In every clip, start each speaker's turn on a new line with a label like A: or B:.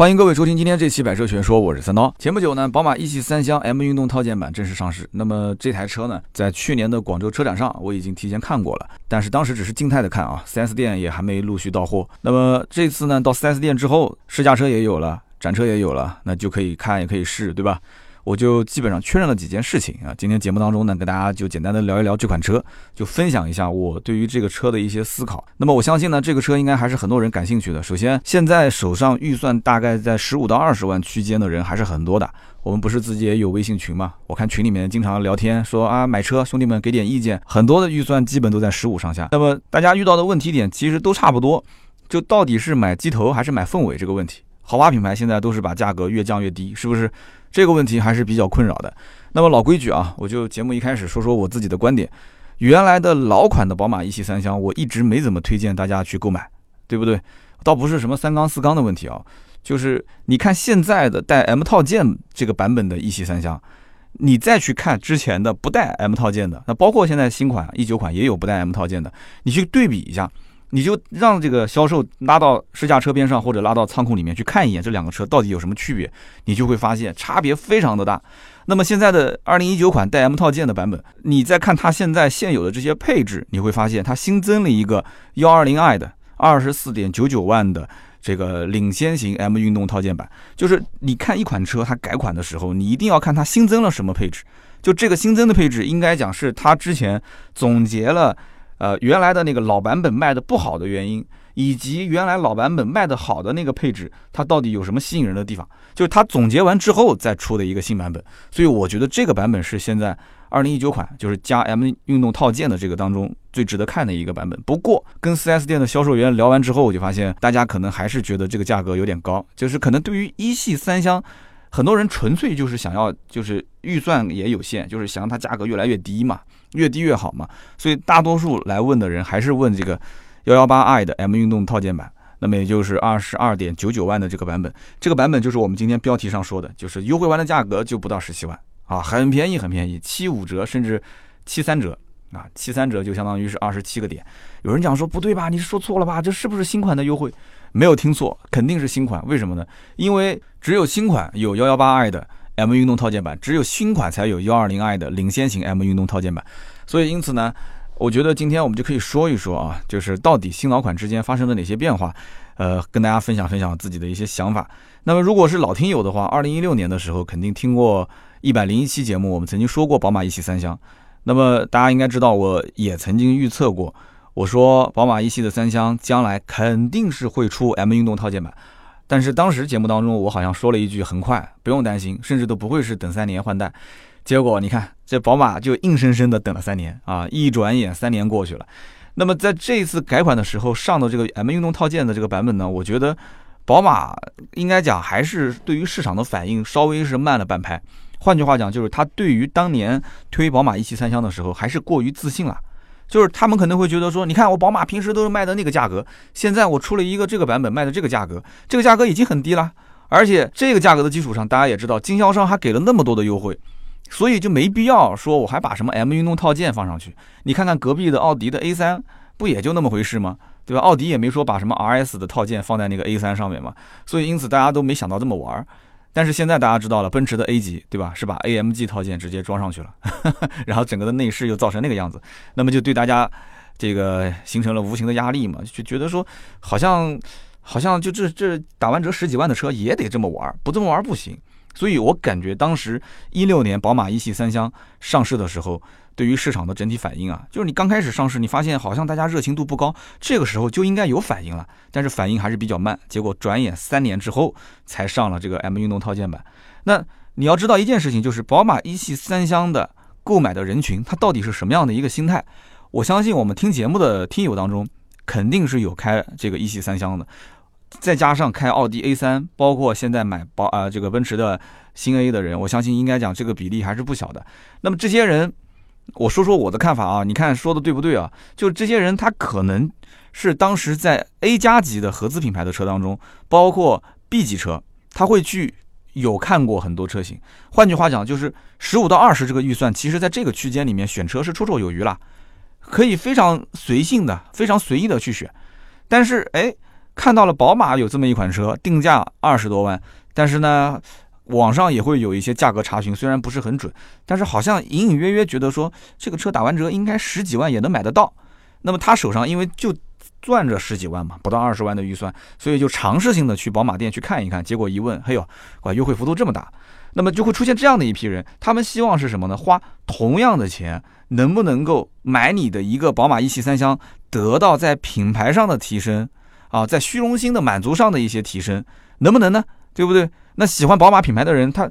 A: 欢迎各位收听今天这期百车全说，我是三刀。前不久呢，宝马一系三厢 M 运动套件版正式上市。那么这台车呢，在去年的广州车展上，我已经提前看过了，但是当时只是静态的看啊，4S 店也还没陆续到货。那么这次呢，到 4S 店之后，试驾车也有了，展车也有了，那就可以看也可以试，对吧？我就基本上确认了几件事情啊。今天节目当中呢，跟大家就简单的聊一聊这款车，就分享一下我对于这个车的一些思考。那么我相信呢，这个车应该还是很多人感兴趣的。首先，现在手上预算大概在十五到二十万区间的人还是很多的。我们不是自己也有微信群吗？我看群里面经常聊天说啊，买车兄弟们给点意见。很多的预算基本都在十五上下。那么大家遇到的问题点其实都差不多，就到底是买机头还是买凤尾这个问题。豪华品牌现在都是把价格越降越低，是不是？这个问题还是比较困扰的。那么老规矩啊，我就节目一开始说说我自己的观点。原来的老款的宝马一系三厢，我一直没怎么推荐大家去购买，对不对？倒不是什么三缸四缸的问题啊，就是你看现在的带 M 套件这个版本的一系三厢，你再去看之前的不带 M 套件的，那包括现在新款一九款也有不带 M 套件的，你去对比一下。你就让这个销售拉到试驾车边上，或者拉到仓库里面去看一眼这两个车到底有什么区别，你就会发现差别非常的大。那么现在的二零一九款带 M 套件的版本，你再看它现在现有的这些配置，你会发现它新增了一个幺二零 i 的二十四点九九万的这个领先型 M 运动套件版。就是你看一款车它改款的时候，你一定要看它新增了什么配置。就这个新增的配置，应该讲是它之前总结了。呃，原来的那个老版本卖的不好的原因，以及原来老版本卖的好的那个配置，它到底有什么吸引人的地方？就是它总结完之后再出的一个新版本。所以我觉得这个版本是现在二零一九款就是加 M 运动套件的这个当中最值得看的一个版本。不过跟 4S 店的销售员聊完之后，我就发现大家可能还是觉得这个价格有点高，就是可能对于一系三厢，很多人纯粹就是想要就是预算也有限，就是想让它价格越来越低嘛。越低越好嘛，所以大多数来问的人还是问这个幺幺八 i 的 M 运动套件版，那么也就是二十二点九九万的这个版本，这个版本就是我们今天标题上说的，就是优惠完的价格就不到十七万啊，很便宜很便宜，七五折甚至七三折啊，七三折就相当于是二十七个点。有人讲说不对吧，你是说错了吧？这是不是新款的优惠？没有听错，肯定是新款。为什么呢？因为只有新款有幺幺八 i 的。M 运动套件版只有新款才有 120i 的领先型 M 运动套件版，所以因此呢，我觉得今天我们就可以说一说啊，就是到底新老款之间发生了哪些变化，呃，跟大家分享分享自己的一些想法。那么如果是老听友的话，2016年的时候肯定听过一百零一期节目，我们曾经说过宝马一系三厢，那么大家应该知道，我也曾经预测过，我说宝马一系的三厢将来肯定是会出 M 运动套件版。但是当时节目当中，我好像说了一句很快，不用担心，甚至都不会是等三年换代。结果你看，这宝马就硬生生的等了三年啊！一转眼三年过去了。那么在这一次改款的时候上的这个 M 运动套件的这个版本呢，我觉得宝马应该讲还是对于市场的反应稍微是慢了半拍。换句话讲，就是它对于当年推宝马一系三厢的时候，还是过于自信了。就是他们可能会觉得说，你看我宝马平时都是卖的那个价格，现在我出了一个这个版本卖的这个价格，这个价格已经很低了，而且这个价格的基础上，大家也知道经销商还给了那么多的优惠，所以就没必要说我还把什么 M 运动套件放上去。你看看隔壁的奥迪的 A3，不也就那么回事吗？对吧？奥迪也没说把什么 RS 的套件放在那个 A3 上面嘛，所以因此大家都没想到这么玩儿。但是现在大家知道了，奔驰的 A 级，对吧？是把 AMG 套件直接装上去了，然后整个的内饰又造成那个样子，那么就对大家这个形成了无形的压力嘛，就觉得说好像好像就这这打完折十几万的车也得这么玩，不这么玩不行。所以我感觉当时一六年宝马一系三厢上市的时候。对于市场的整体反应啊，就是你刚开始上市，你发现好像大家热情度不高，这个时候就应该有反应了，但是反应还是比较慢。结果转眼三年之后才上了这个 M 运动套件版。那你要知道一件事情，就是宝马一系三厢的购买的人群，他到底是什么样的一个心态？我相信我们听节目的听友当中，肯定是有开这个一系三厢的，再加上开奥迪 A3，包括现在买宝啊这个奔驰的新 A 的人，我相信应该讲这个比例还是不小的。那么这些人。我说说我的看法啊，你看说的对不对啊？就这些人，他可能是当时在 A 加级的合资品牌的车当中，包括 B 级车，他会去有看过很多车型。换句话讲，就是十五到二十这个预算，其实在这个区间里面选车是绰绰有余了，可以非常随性的、非常随意的去选。但是，哎，看到了宝马有这么一款车，定价二十多万，但是呢，网上也会有一些价格查询，虽然不是很准，但是好像隐隐约约觉得说这个车打完折应该十几万也能买得到。那么他手上因为就攥着十几万嘛，不到二十万的预算，所以就尝试性的去宝马店去看一看。结果一问，哎呦，哇，优惠幅度这么大，那么就会出现这样的一批人，他们希望是什么呢？花同样的钱，能不能够买你的一个宝马一系三厢，得到在品牌上的提升啊，在虚荣心的满足上的一些提升，能不能呢？对不对？那喜欢宝马品牌的人，他。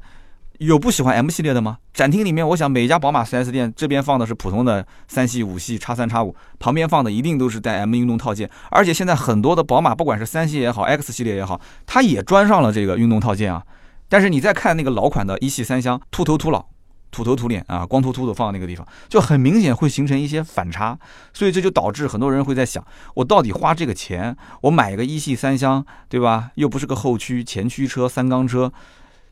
A: 有不喜欢 M 系列的吗？展厅里面，我想每一家宝马 4S 店这边放的是普通的三系、五系、叉三、叉五，旁边放的一定都是带 M 运动套件。而且现在很多的宝马，不管是三系也好，X 系列也好，它也装上了这个运动套件啊。但是你再看那个老款的一系三厢，秃头秃脑、土头土脸啊，光秃秃的放在那个地方，就很明显会形成一些反差。所以这就导致很多人会在想，我到底花这个钱，我买个一系三厢，对吧？又不是个后驱、前驱车、三缸车，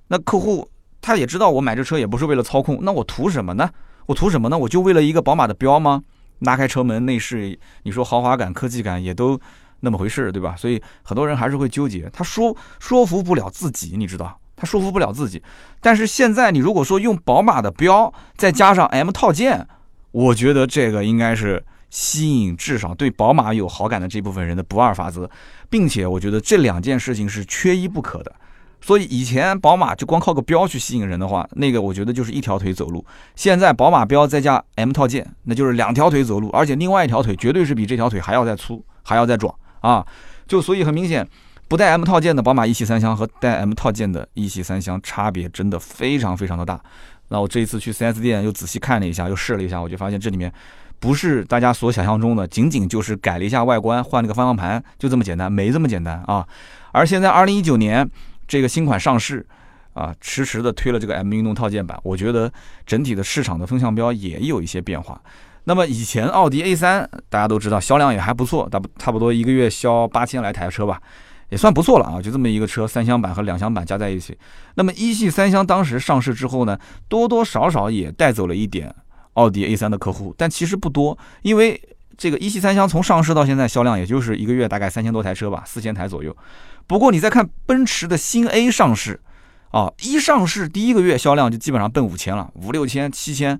A: 那客户。他也知道我买这车也不是为了操控，那我图什么呢？我图什么呢？我就为了一个宝马的标吗？拉开车门，内饰，你说豪华感、科技感也都那么回事，对吧？所以很多人还是会纠结，他说说服不了自己，你知道，他说服不了自己。但是现在你如果说用宝马的标，再加上 M 套件，我觉得这个应该是吸引至少对宝马有好感的这部分人的不二法则，并且我觉得这两件事情是缺一不可的。所以以前宝马就光靠个标去吸引人的话，那个我觉得就是一条腿走路。现在宝马标再加 M 套件，那就是两条腿走路，而且另外一条腿绝对是比这条腿还要再粗，还要再壮啊！就所以很明显，不带 M 套件的宝马一系三厢和带 M 套件的一系三厢差别真的非常非常的大。那我这一次去 4S 店又仔细看了一下，又试了一下，我就发现这里面不是大家所想象中的，仅仅就是改了一下外观，换了个方向盘，就这么简单，没这么简单啊！而现在2019年。这个新款上市，啊，迟迟的推了这个 M 运动套件版，我觉得整体的市场的风向标也有一些变化。那么以前奥迪 A3 大家都知道销量也还不错，大不差不多一个月销八千来台车吧，也算不错了啊。就这么一个车，三厢版和两厢版加在一起。那么一系三厢当时上市之后呢，多多少少也带走了一点奥迪 A3 的客户，但其实不多，因为这个一系三厢从上市到现在销量也就是一个月大概三千多台车吧，四千台左右。不过你再看奔驰的新 A 上市，啊，一上市第一个月销量就基本上奔五千了，五六千、七千，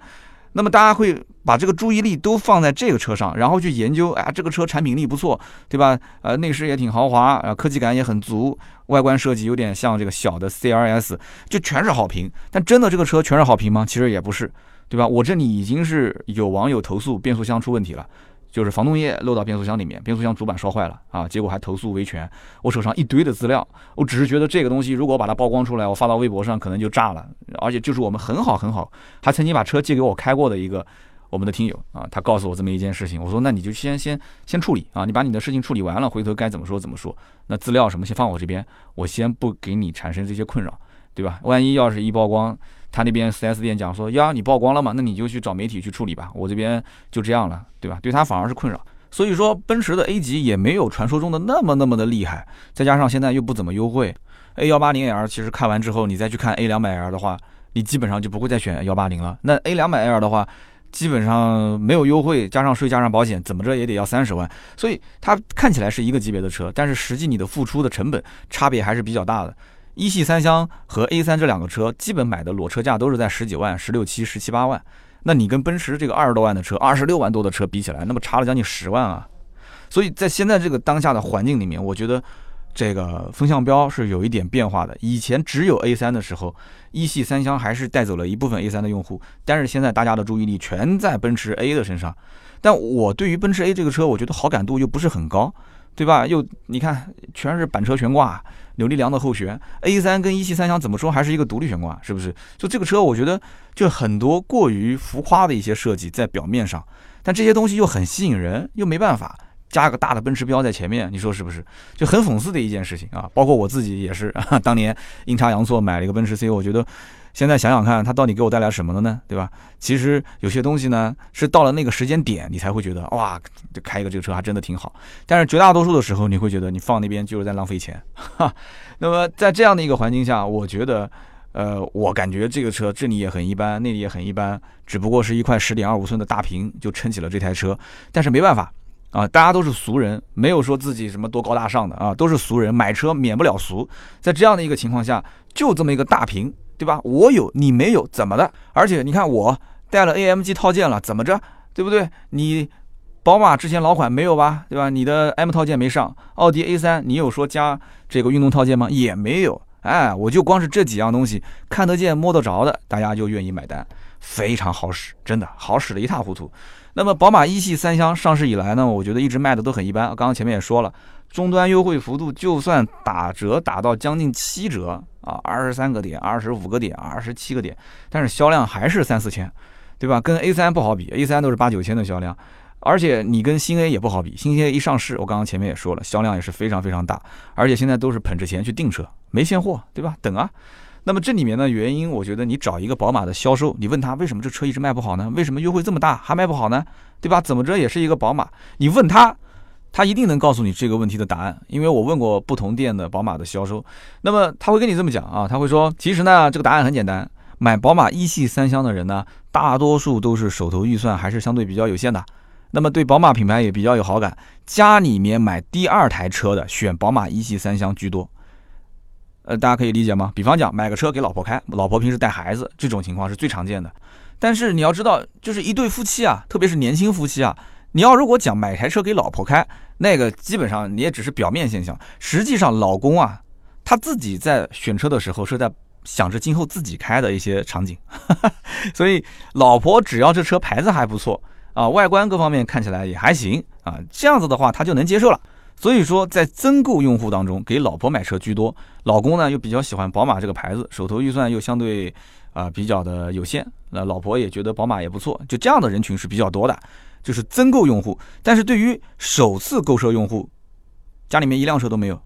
A: 那么大家会把这个注意力都放在这个车上，然后去研究，哎，这个车产品力不错，对吧？呃，内饰也挺豪华，啊，科技感也很足，外观设计有点像这个小的 CRS，就全是好评。但真的这个车全是好评吗？其实也不是，对吧？我这里已经是有网友投诉变速箱出问题了。就是防冻液漏到变速箱里面，变速箱主板烧坏了啊，结果还投诉维权。我手上一堆的资料，我只是觉得这个东西如果把它曝光出来，我发到微博上可能就炸了。而且就是我们很好很好，还曾经把车借给我开过的一个我们的听友啊，他告诉我这么一件事情，我说那你就先先先处理啊，你把你的事情处理完了，回头该怎么说怎么说。那资料什么先放我这边，我先不给你产生这些困扰，对吧？万一要是一曝光。他那边 4S 店讲说呀，你曝光了嘛？那你就去找媒体去处理吧。我这边就这样了，对吧？对他反而是困扰。所以说，奔驰的 A 级也没有传说中的那么那么的厉害。再加上现在又不怎么优惠，A 幺八零 L 其实看完之后，你再去看 A 两百 L 的话，你基本上就不会再选幺八零了。那 A 两百 L 的话，基本上没有优惠，加上税加上保险，怎么着也得要三十万。所以它看起来是一个级别的车，但是实际你的付出的成本差别还是比较大的。一系三厢和 A 三这两个车，基本买的裸车价都是在十几万、十六七、十七八万。那你跟奔驰这个二十多万的车、二十六万多的车比起来，那么差了将近十万啊！所以在现在这个当下的环境里面，我觉得这个风向标是有一点变化的。以前只有 A 三的时候，一系三厢还是带走了一部分 A 三的用户，但是现在大家的注意力全在奔驰 A 的身上。但我对于奔驰 A 这个车，我觉得好感度又不是很高。对吧？又你看，全是板车悬挂，扭力梁的后悬。A 三跟一系三厢怎么说还是一个独立悬挂，是不是？就这个车，我觉得就很多过于浮夸的一些设计在表面上，但这些东西又很吸引人，又没办法加个大的奔驰标在前面，你说是不是？就很讽刺的一件事情啊！包括我自己也是，当年阴差阳错买了一个奔驰 C，我觉得。现在想想看，它到底给我带来什么了呢？对吧？其实有些东西呢，是到了那个时间点，你才会觉得哇，这开一个这个车还真的挺好。但是绝大多数的时候，你会觉得你放那边就是在浪费钱。哈，那么在这样的一个环境下，我觉得，呃，我感觉这个车这里也很一般，那里也很一般，只不过是一块十点二五寸的大屏就撑起了这台车。但是没办法，啊，大家都是俗人，没有说自己什么多高大上的啊，都是俗人，买车免不了俗。在这样的一个情况下，就这么一个大屏，对吧？我有你没有，怎么的？而且你看我带了 AMG 套件了，怎么着？对不对？你宝马之前老款没有吧？对吧？你的 M 套件没上，奥迪 A3 你有说加这个运动套件吗？也没有。哎，我就光是这几样东西看得见摸得着的，大家就愿意买单，非常好使，真的好使的一塌糊涂。那么宝马一系三厢上市以来呢，我觉得一直卖的都很一般。刚刚前面也说了，终端优惠幅度就算打折打到将近七折啊，二十三个点、二十五个点、二十七个点，但是销量还是三四千，对吧？跟 A 三不好比，A 三都是八九千的销量。而且你跟新 A 也不好比，新 A 一上市，我刚刚前面也说了，销量也是非常非常大，而且现在都是捧着钱去订车，没现货，对吧？等啊。那么这里面的原因，我觉得你找一个宝马的销售，你问他为什么这车一直卖不好呢？为什么优惠这么大还卖不好呢？对吧？怎么着也是一个宝马，你问他，他一定能告诉你这个问题的答案，因为我问过不同店的宝马的销售，那么他会跟你这么讲啊，他会说，其实呢，这个答案很简单，买宝马一系三厢的人呢，大多数都是手头预算还是相对比较有限的。那么对宝马品牌也比较有好感，家里面买第二台车的选宝马一系三厢居多。呃，大家可以理解吗？比方讲买个车给老婆开，老婆平时带孩子，这种情况是最常见的。但是你要知道，就是一对夫妻啊，特别是年轻夫妻啊，你要如果讲买台车给老婆开，那个基本上你也只是表面现象。实际上，老公啊，他自己在选车的时候是在想着今后自己开的一些场景，所以老婆只要这车牌子还不错。啊，外观各方面看起来也还行啊，这样子的话他就能接受了。所以说，在增购用户当中，给老婆买车居多，老公呢又比较喜欢宝马这个牌子，手头预算又相对啊比较的有限，那老婆也觉得宝马也不错，就这样的人群是比较多的，就是增购用户。但是对于首次购车用户，家里面一辆车都没有，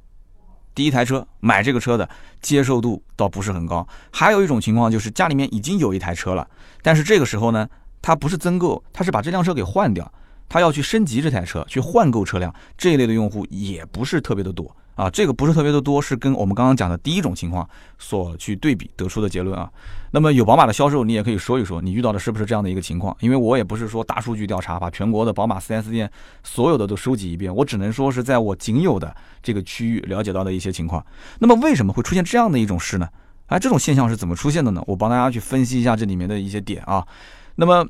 A: 第一台车买这个车的接受度倒不是很高。还有一种情况就是家里面已经有一台车了，但是这个时候呢。他不是增购，他是把这辆车给换掉，他要去升级这台车，去换购车辆，这一类的用户也不是特别的多啊。这个不是特别的多，是跟我们刚刚讲的第一种情况所去对比得出的结论啊。那么有宝马的销售，你也可以说一说，你遇到的是不是这样的一个情况？因为我也不是说大数据调查，把全国的宝马 4S 店所有的都收集一遍，我只能说是在我仅有的这个区域了解到的一些情况。那么为什么会出现这样的一种事呢？哎，这种现象是怎么出现的呢？我帮大家去分析一下这里面的一些点啊。那么，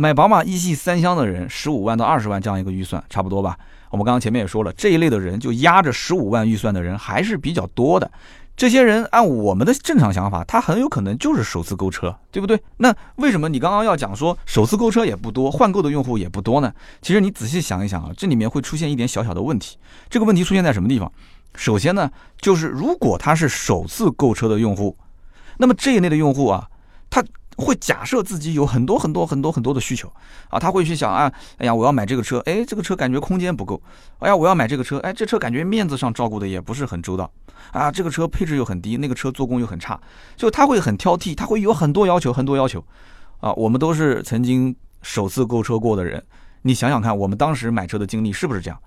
A: 买宝马一系三厢的人，十五万到二十万这样一个预算，差不多吧？我们刚刚前面也说了，这一类的人就压着十五万预算的人还是比较多的。这些人按我们的正常想法，他很有可能就是首次购车，对不对？那为什么你刚刚要讲说首次购车也不多，换购的用户也不多呢？其实你仔细想一想啊，这里面会出现一点小小的问题。这个问题出现在什么地方？首先呢，就是如果他是首次购车的用户，那么这一类的用户啊，他。会假设自己有很多很多很多很多的需求啊，他会去想啊，哎呀，我要买这个车，哎，这个车感觉空间不够，哎呀，我要买这个车，哎，这车感觉面子上照顾的也不是很周到啊，这个车配置又很低，那个车做工又很差，就他会很挑剔，他会有很多要求，很多要求啊。我们都是曾经首次购车过的人，你想想看，我们当时买车的经历是不是这样？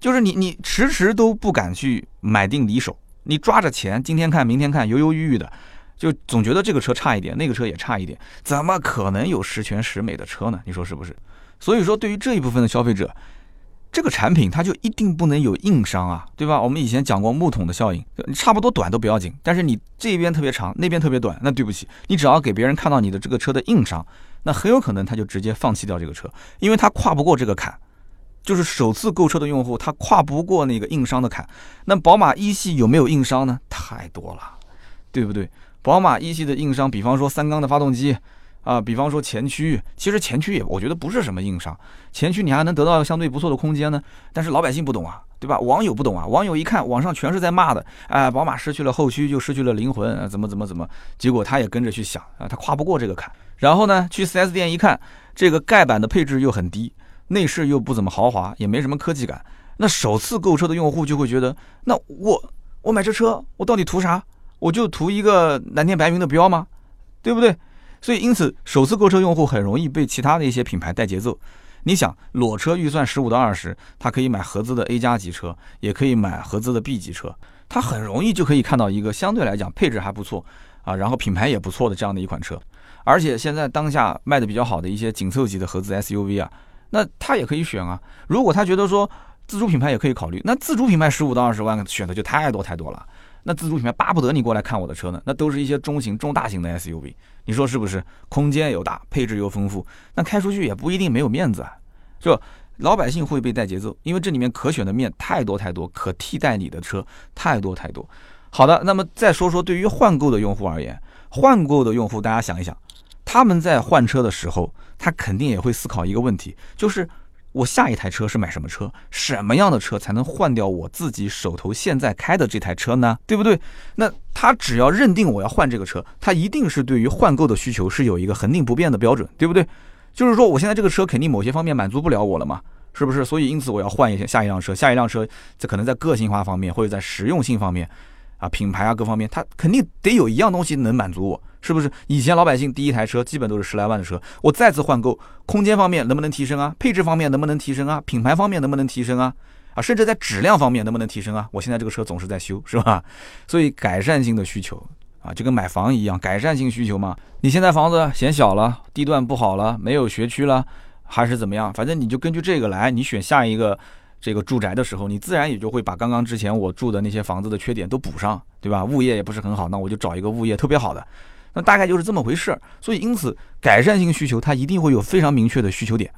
A: 就是你你迟迟都不敢去买定离手，你抓着钱，今天看明天看，犹犹豫豫的。就总觉得这个车差一点，那个车也差一点，怎么可能有十全十美的车呢？你说是不是？所以说，对于这一部分的消费者，这个产品它就一定不能有硬伤啊，对吧？我们以前讲过木桶的效应，你差不多短都不要紧，但是你这边特别长，那边特别短，那对不起，你只要给别人看到你的这个车的硬伤，那很有可能他就直接放弃掉这个车，因为他跨不过这个坎，就是首次购车的用户他跨不过那个硬伤的坎。那宝马一系有没有硬伤呢？太多了，对不对？宝马一系的硬伤，比方说三缸的发动机，啊，比方说前驱，其实前驱也我觉得不是什么硬伤，前驱你还能得到相对不错的空间呢。但是老百姓不懂啊，对吧？网友不懂啊，网友一看网上全是在骂的，哎，宝马失去了后驱就失去了灵魂，怎么怎么怎么，结果他也跟着去想啊，他跨不过这个坎。然后呢，去 4S 店一看，这个盖板的配置又很低，内饰又不怎么豪华，也没什么科技感。那首次购车的用户就会觉得，那我我买这车，我到底图啥？我就图一个蓝天白云的标吗？对不对？所以因此，首次购车用户很容易被其他的一些品牌带节奏。你想，裸车预算十五到二十，他可以买合资的 A 加级车，也可以买合资的 B 级车，他很容易就可以看到一个相对来讲配置还不错啊，然后品牌也不错的这样的一款车。而且现在当下卖的比较好的一些紧凑级的合资 SUV 啊，那他也可以选啊。如果他觉得说自主品牌也可以考虑，那自主品牌十五到二十万选的就太多太多了。那自主品牌巴不得你过来看我的车呢，那都是一些中型、中大型的 SUV，你说是不是？空间又大，配置又丰富，那开出去也不一定没有面子啊。就老百姓会被带节奏，因为这里面可选的面太多太多，可替代你的车太多太多。好的，那么再说说对于换购的用户而言，换购的用户，大家想一想，他们在换车的时候，他肯定也会思考一个问题，就是我下一台车是买什么车？什么样的车才能换掉我自己手头现在开的这台车呢？对不对？那他只要认定我要换这个车，他一定是对于换购的需求是有一个恒定不变的标准，对不对？就是说，我现在这个车肯定某些方面满足不了我了嘛，是不是？所以因此我要换一下下一辆车，下一辆车这可能在个性化方面或者在实用性方面。啊，品牌啊，各方面，它肯定得有一样东西能满足我，是不是？以前老百姓第一台车基本都是十来万的车，我再次换购，空间方面能不能提升啊？配置方面能不能提升啊？品牌方面能不能提升啊？啊，甚至在质量方面能不能提升啊？我现在这个车总是在修，是吧？所以改善性的需求啊，就跟买房一样，改善性需求嘛。你现在房子嫌小了，地段不好了，没有学区了，还是怎么样？反正你就根据这个来，你选下一个。这个住宅的时候，你自然也就会把刚刚之前我住的那些房子的缺点都补上，对吧？物业也不是很好，那我就找一个物业特别好的，那大概就是这么回事。所以，因此改善性需求它一定会有非常明确的需求点。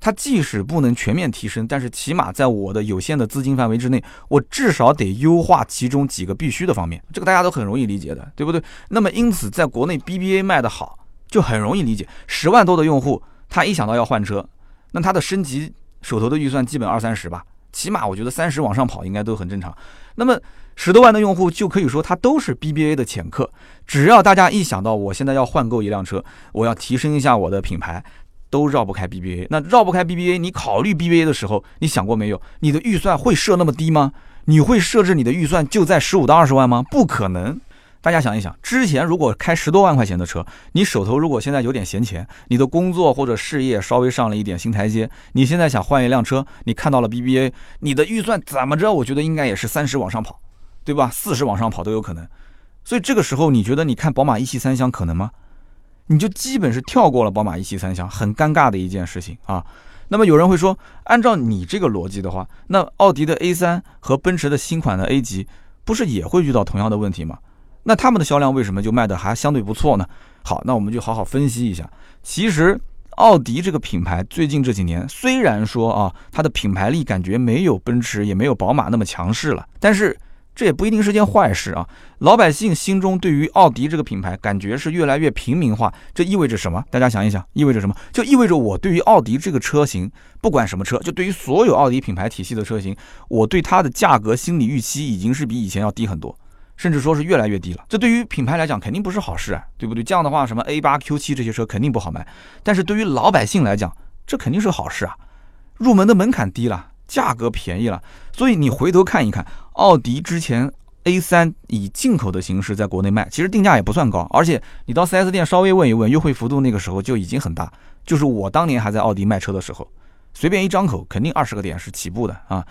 A: 它即使不能全面提升，但是起码在我的有限的资金范围之内，我至少得优化其中几个必须的方面。这个大家都很容易理解的，对不对？那么，因此在国内 BBA 卖的好，就很容易理解。十万多的用户，他一想到要换车，那他的升级。手头的预算基本二三十吧，起码我觉得三十往上跑应该都很正常。那么十多万的用户就可以说他都是 BBA 的潜客。只要大家一想到我现在要换购一辆车，我要提升一下我的品牌，都绕不开 BBA。那绕不开 BBA，你考虑 BBA 的时候，你想过没有？你的预算会设那么低吗？你会设置你的预算就在十五到二十万吗？不可能。大家想一想，之前如果开十多万块钱的车，你手头如果现在有点闲钱，你的工作或者事业稍微上了一点新台阶，你现在想换一辆车，你看到了 BBA，你的预算怎么着？我觉得应该也是三十往上跑，对吧？四十往上跑都有可能。所以这个时候，你觉得你看宝马一系三厢可能吗？你就基本是跳过了宝马一系三厢，很尴尬的一件事情啊。那么有人会说，按照你这个逻辑的话，那奥迪的 A3 和奔驰的新款的 A 级，不是也会遇到同样的问题吗？那他们的销量为什么就卖的还相对不错呢？好，那我们就好好分析一下。其实，奥迪这个品牌最近这几年虽然说啊，它的品牌力感觉没有奔驰也没有宝马那么强势了，但是这也不一定是件坏事啊。老百姓心中对于奥迪这个品牌感觉是越来越平民化，这意味着什么？大家想一想，意味着什么？就意味着我对于奥迪这个车型，不管什么车，就对于所有奥迪品牌体系的车型，我对它的价格心理预期已经是比以前要低很多。甚至说是越来越低了，这对于品牌来讲肯定不是好事啊，对不对？这样的话，什么 A 八、Q 七这些车肯定不好卖。但是对于老百姓来讲，这肯定是好事啊，入门的门槛低了，价格便宜了。所以你回头看一看，奥迪之前 A 三以进口的形式在国内卖，其实定价也不算高，而且你到 4S 店稍微问一问，优惠幅度那个时候就已经很大。就是我当年还在奥迪卖车的时候，随便一张口肯定二十个点是起步的啊。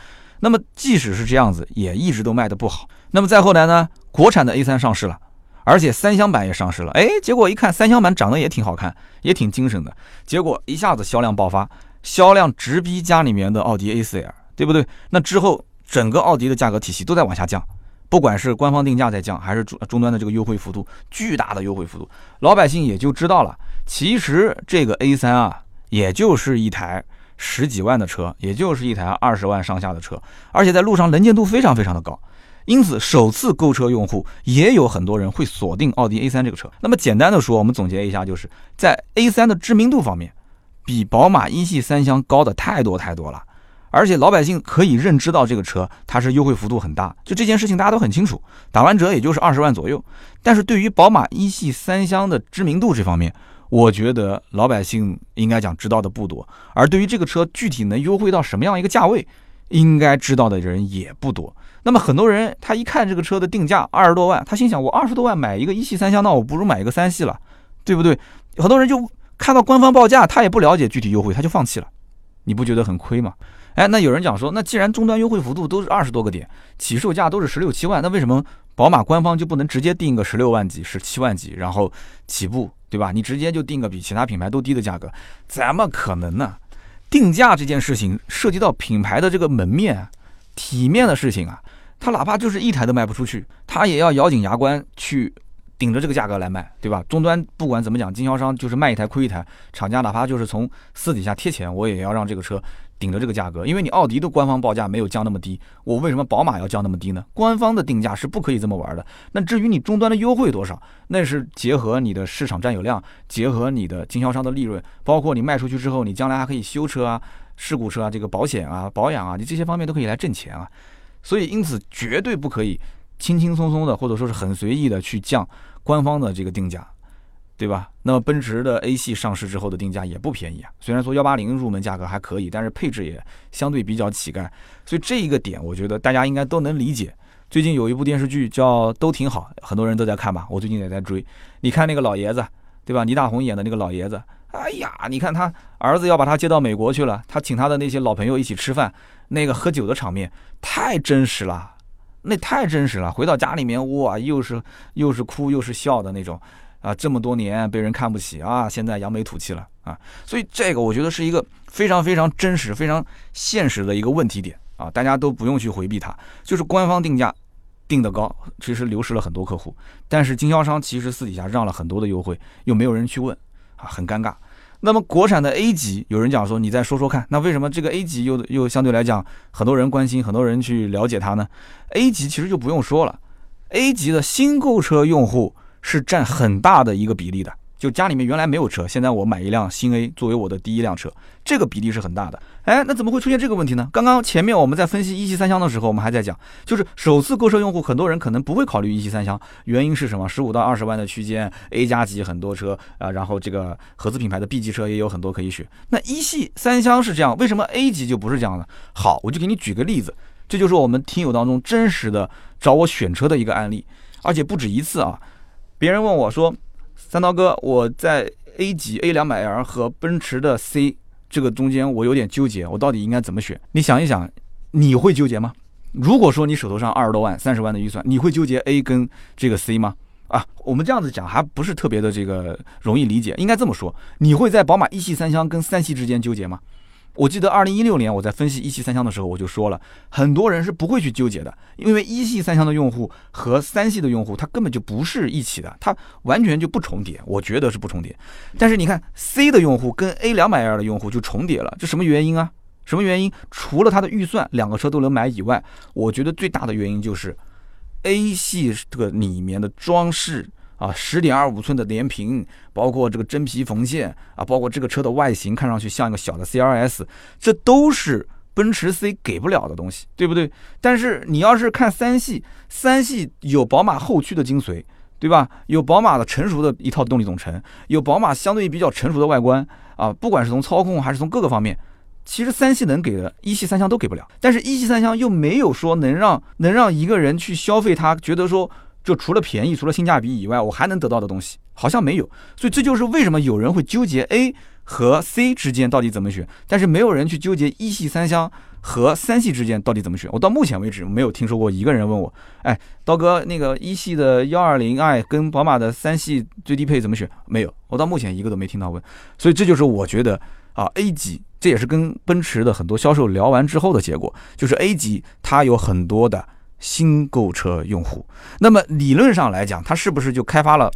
A: 那么即使是这样子，也一直都卖的不好。那么再后来呢？国产的 A3 上市了，而且三厢版也上市了。哎，结果一看三厢版长得也挺好看，也挺精神的。结果一下子销量爆发，销量直逼家里面的奥迪 A4L，对不对？那之后整个奥迪的价格体系都在往下降，不管是官方定价在降，还是终终端的这个优惠幅度巨大的优惠幅度，老百姓也就知道了，其实这个 A3 啊，也就是一台。十几万的车，也就是一台二十万上下的车，而且在路上能见度非常非常的高，因此首次购车用户也有很多人会锁定奥迪 A3 这个车。那么简单的说，我们总结一下，就是在 A3 的知名度方面，比宝马一系三厢高的太多太多了，而且老百姓可以认知到这个车它是优惠幅度很大，就这件事情大家都很清楚，打完折也就是二十万左右。但是对于宝马一系三厢的知名度这方面，我觉得老百姓应该讲知道的不多，而对于这个车具体能优惠到什么样一个价位，应该知道的人也不多。那么很多人他一看这个车的定价二十多万，他心想我二十多万买一个一系三厢，那我不如买一个三系了，对不对？很多人就看到官方报价，他也不了解具体优惠，他就放弃了。你不觉得很亏吗？哎，那有人讲说，那既然终端优惠幅度都是二十多个点，起售价都是十六七万，那为什么宝马官方就不能直接定个十六万几、十七万几，然后起步？对吧？你直接就定个比其他品牌都低的价格，怎么可能呢？定价这件事情涉及到品牌的这个门面、体面的事情啊，他哪怕就是一台都卖不出去，他也要咬紧牙关去顶着这个价格来卖，对吧？终端不管怎么讲，经销商就是卖一台亏一台，厂家哪怕就是从私底下贴钱，我也要让这个车。顶着这个价格，因为你奥迪的官方报价没有降那么低，我为什么宝马要降那么低呢？官方的定价是不可以这么玩的。那至于你终端的优惠多少，那是结合你的市场占有量，结合你的经销商的利润，包括你卖出去之后，你将来还可以修车啊、事故车啊、这个保险啊、保养啊，你这些方面都可以来挣钱啊。所以因此绝对不可以轻轻松松的，或者说是很随意的去降官方的这个定价。对吧？那么奔驰的 A 系上市之后的定价也不便宜啊。虽然说幺八零入门价格还可以，但是配置也相对比较乞丐。所以这一个点，我觉得大家应该都能理解。最近有一部电视剧叫《都挺好》，很多人都在看吧？我最近也在追。你看那个老爷子，对吧？倪大红演的那个老爷子，哎呀，你看他儿子要把他接到美国去了，他请他的那些老朋友一起吃饭，那个喝酒的场面太真实了，那太真实了。回到家里面，哇，又是又是哭又是笑的那种。啊，这么多年被人看不起啊，现在扬眉吐气了啊，所以这个我觉得是一个非常非常真实、非常现实的一个问题点啊，大家都不用去回避它，就是官方定价定得高，其实流失了很多客户，但是经销商其实私底下让了很多的优惠，又没有人去问啊，很尴尬。那么国产的 A 级，有人讲说你再说说看，那为什么这个 A 级又又相对来讲很多人关心，很多人去了解它呢？A 级其实就不用说了，A 级的新购车用户。是占很大的一个比例的，就家里面原来没有车，现在我买一辆新 A 作为我的第一辆车，这个比例是很大的。哎，那怎么会出现这个问题呢？刚刚前面我们在分析一系三厢的时候，我们还在讲，就是首次购车用户，很多人可能不会考虑一系三厢，原因是什么？十五到二十万的区间，A 加级很多车啊，然后这个合资品牌的 B 级车也有很多可以选。那一系三厢是这样，为什么 A 级就不是这样的？好，我就给你举个例子，这就是我们听友当中真实的找我选车的一个案例，而且不止一次啊。别人问我说：“三刀哥，我在 A 级 A 两百 L 和奔驰的 C 这个中间，我有点纠结，我到底应该怎么选？你想一想，你会纠结吗？如果说你手头上二十多万、三十万的预算，你会纠结 A 跟这个 C 吗？啊，我们这样子讲还不是特别的这个容易理解，应该这么说，你会在宝马一系三厢跟三系之间纠结吗？”我记得二零一六年我在分析一系三厢的时候，我就说了，很多人是不会去纠结的，因为一系三厢的用户和三系的用户，他根本就不是一起的，它完全就不重叠，我觉得是不重叠。但是你看 C 的用户跟 A 两百 L 的用户就重叠了，这什么原因啊？什么原因？除了它的预算两个车都能买以外，我觉得最大的原因就是 A 系这个里面的装饰。啊，十点二五寸的连屏，包括这个真皮缝线啊，包括这个车的外形，看上去像一个小的 CRS，这都是奔驰 C 给不了的东西，对不对？但是你要是看三系，三系有宝马后驱的精髓，对吧？有宝马的成熟的一套动力总成，有宝马相对比较成熟的外观啊，不管是从操控还是从各个方面，其实三系能给的，一系三厢都给不了。但是，一系三厢又没有说能让能让一个人去消费它，觉得说。就除了便宜，除了性价比以外，我还能得到的东西好像没有，所以这就是为什么有人会纠结 A 和 C 之间到底怎么选，但是没有人去纠结一系三厢和三系之间到底怎么选。我到目前为止没有听说过一个人问我，哎，刀哥，那个一系的幺二零 i 跟宝马的三系最低配怎么选？没有，我到目前一个都没听到问。所以这就是我觉得啊，A 级这也是跟奔驰的很多销售聊完之后的结果，就是 A 级它有很多的。新购车用户，那么理论上来讲，它是不是就开发了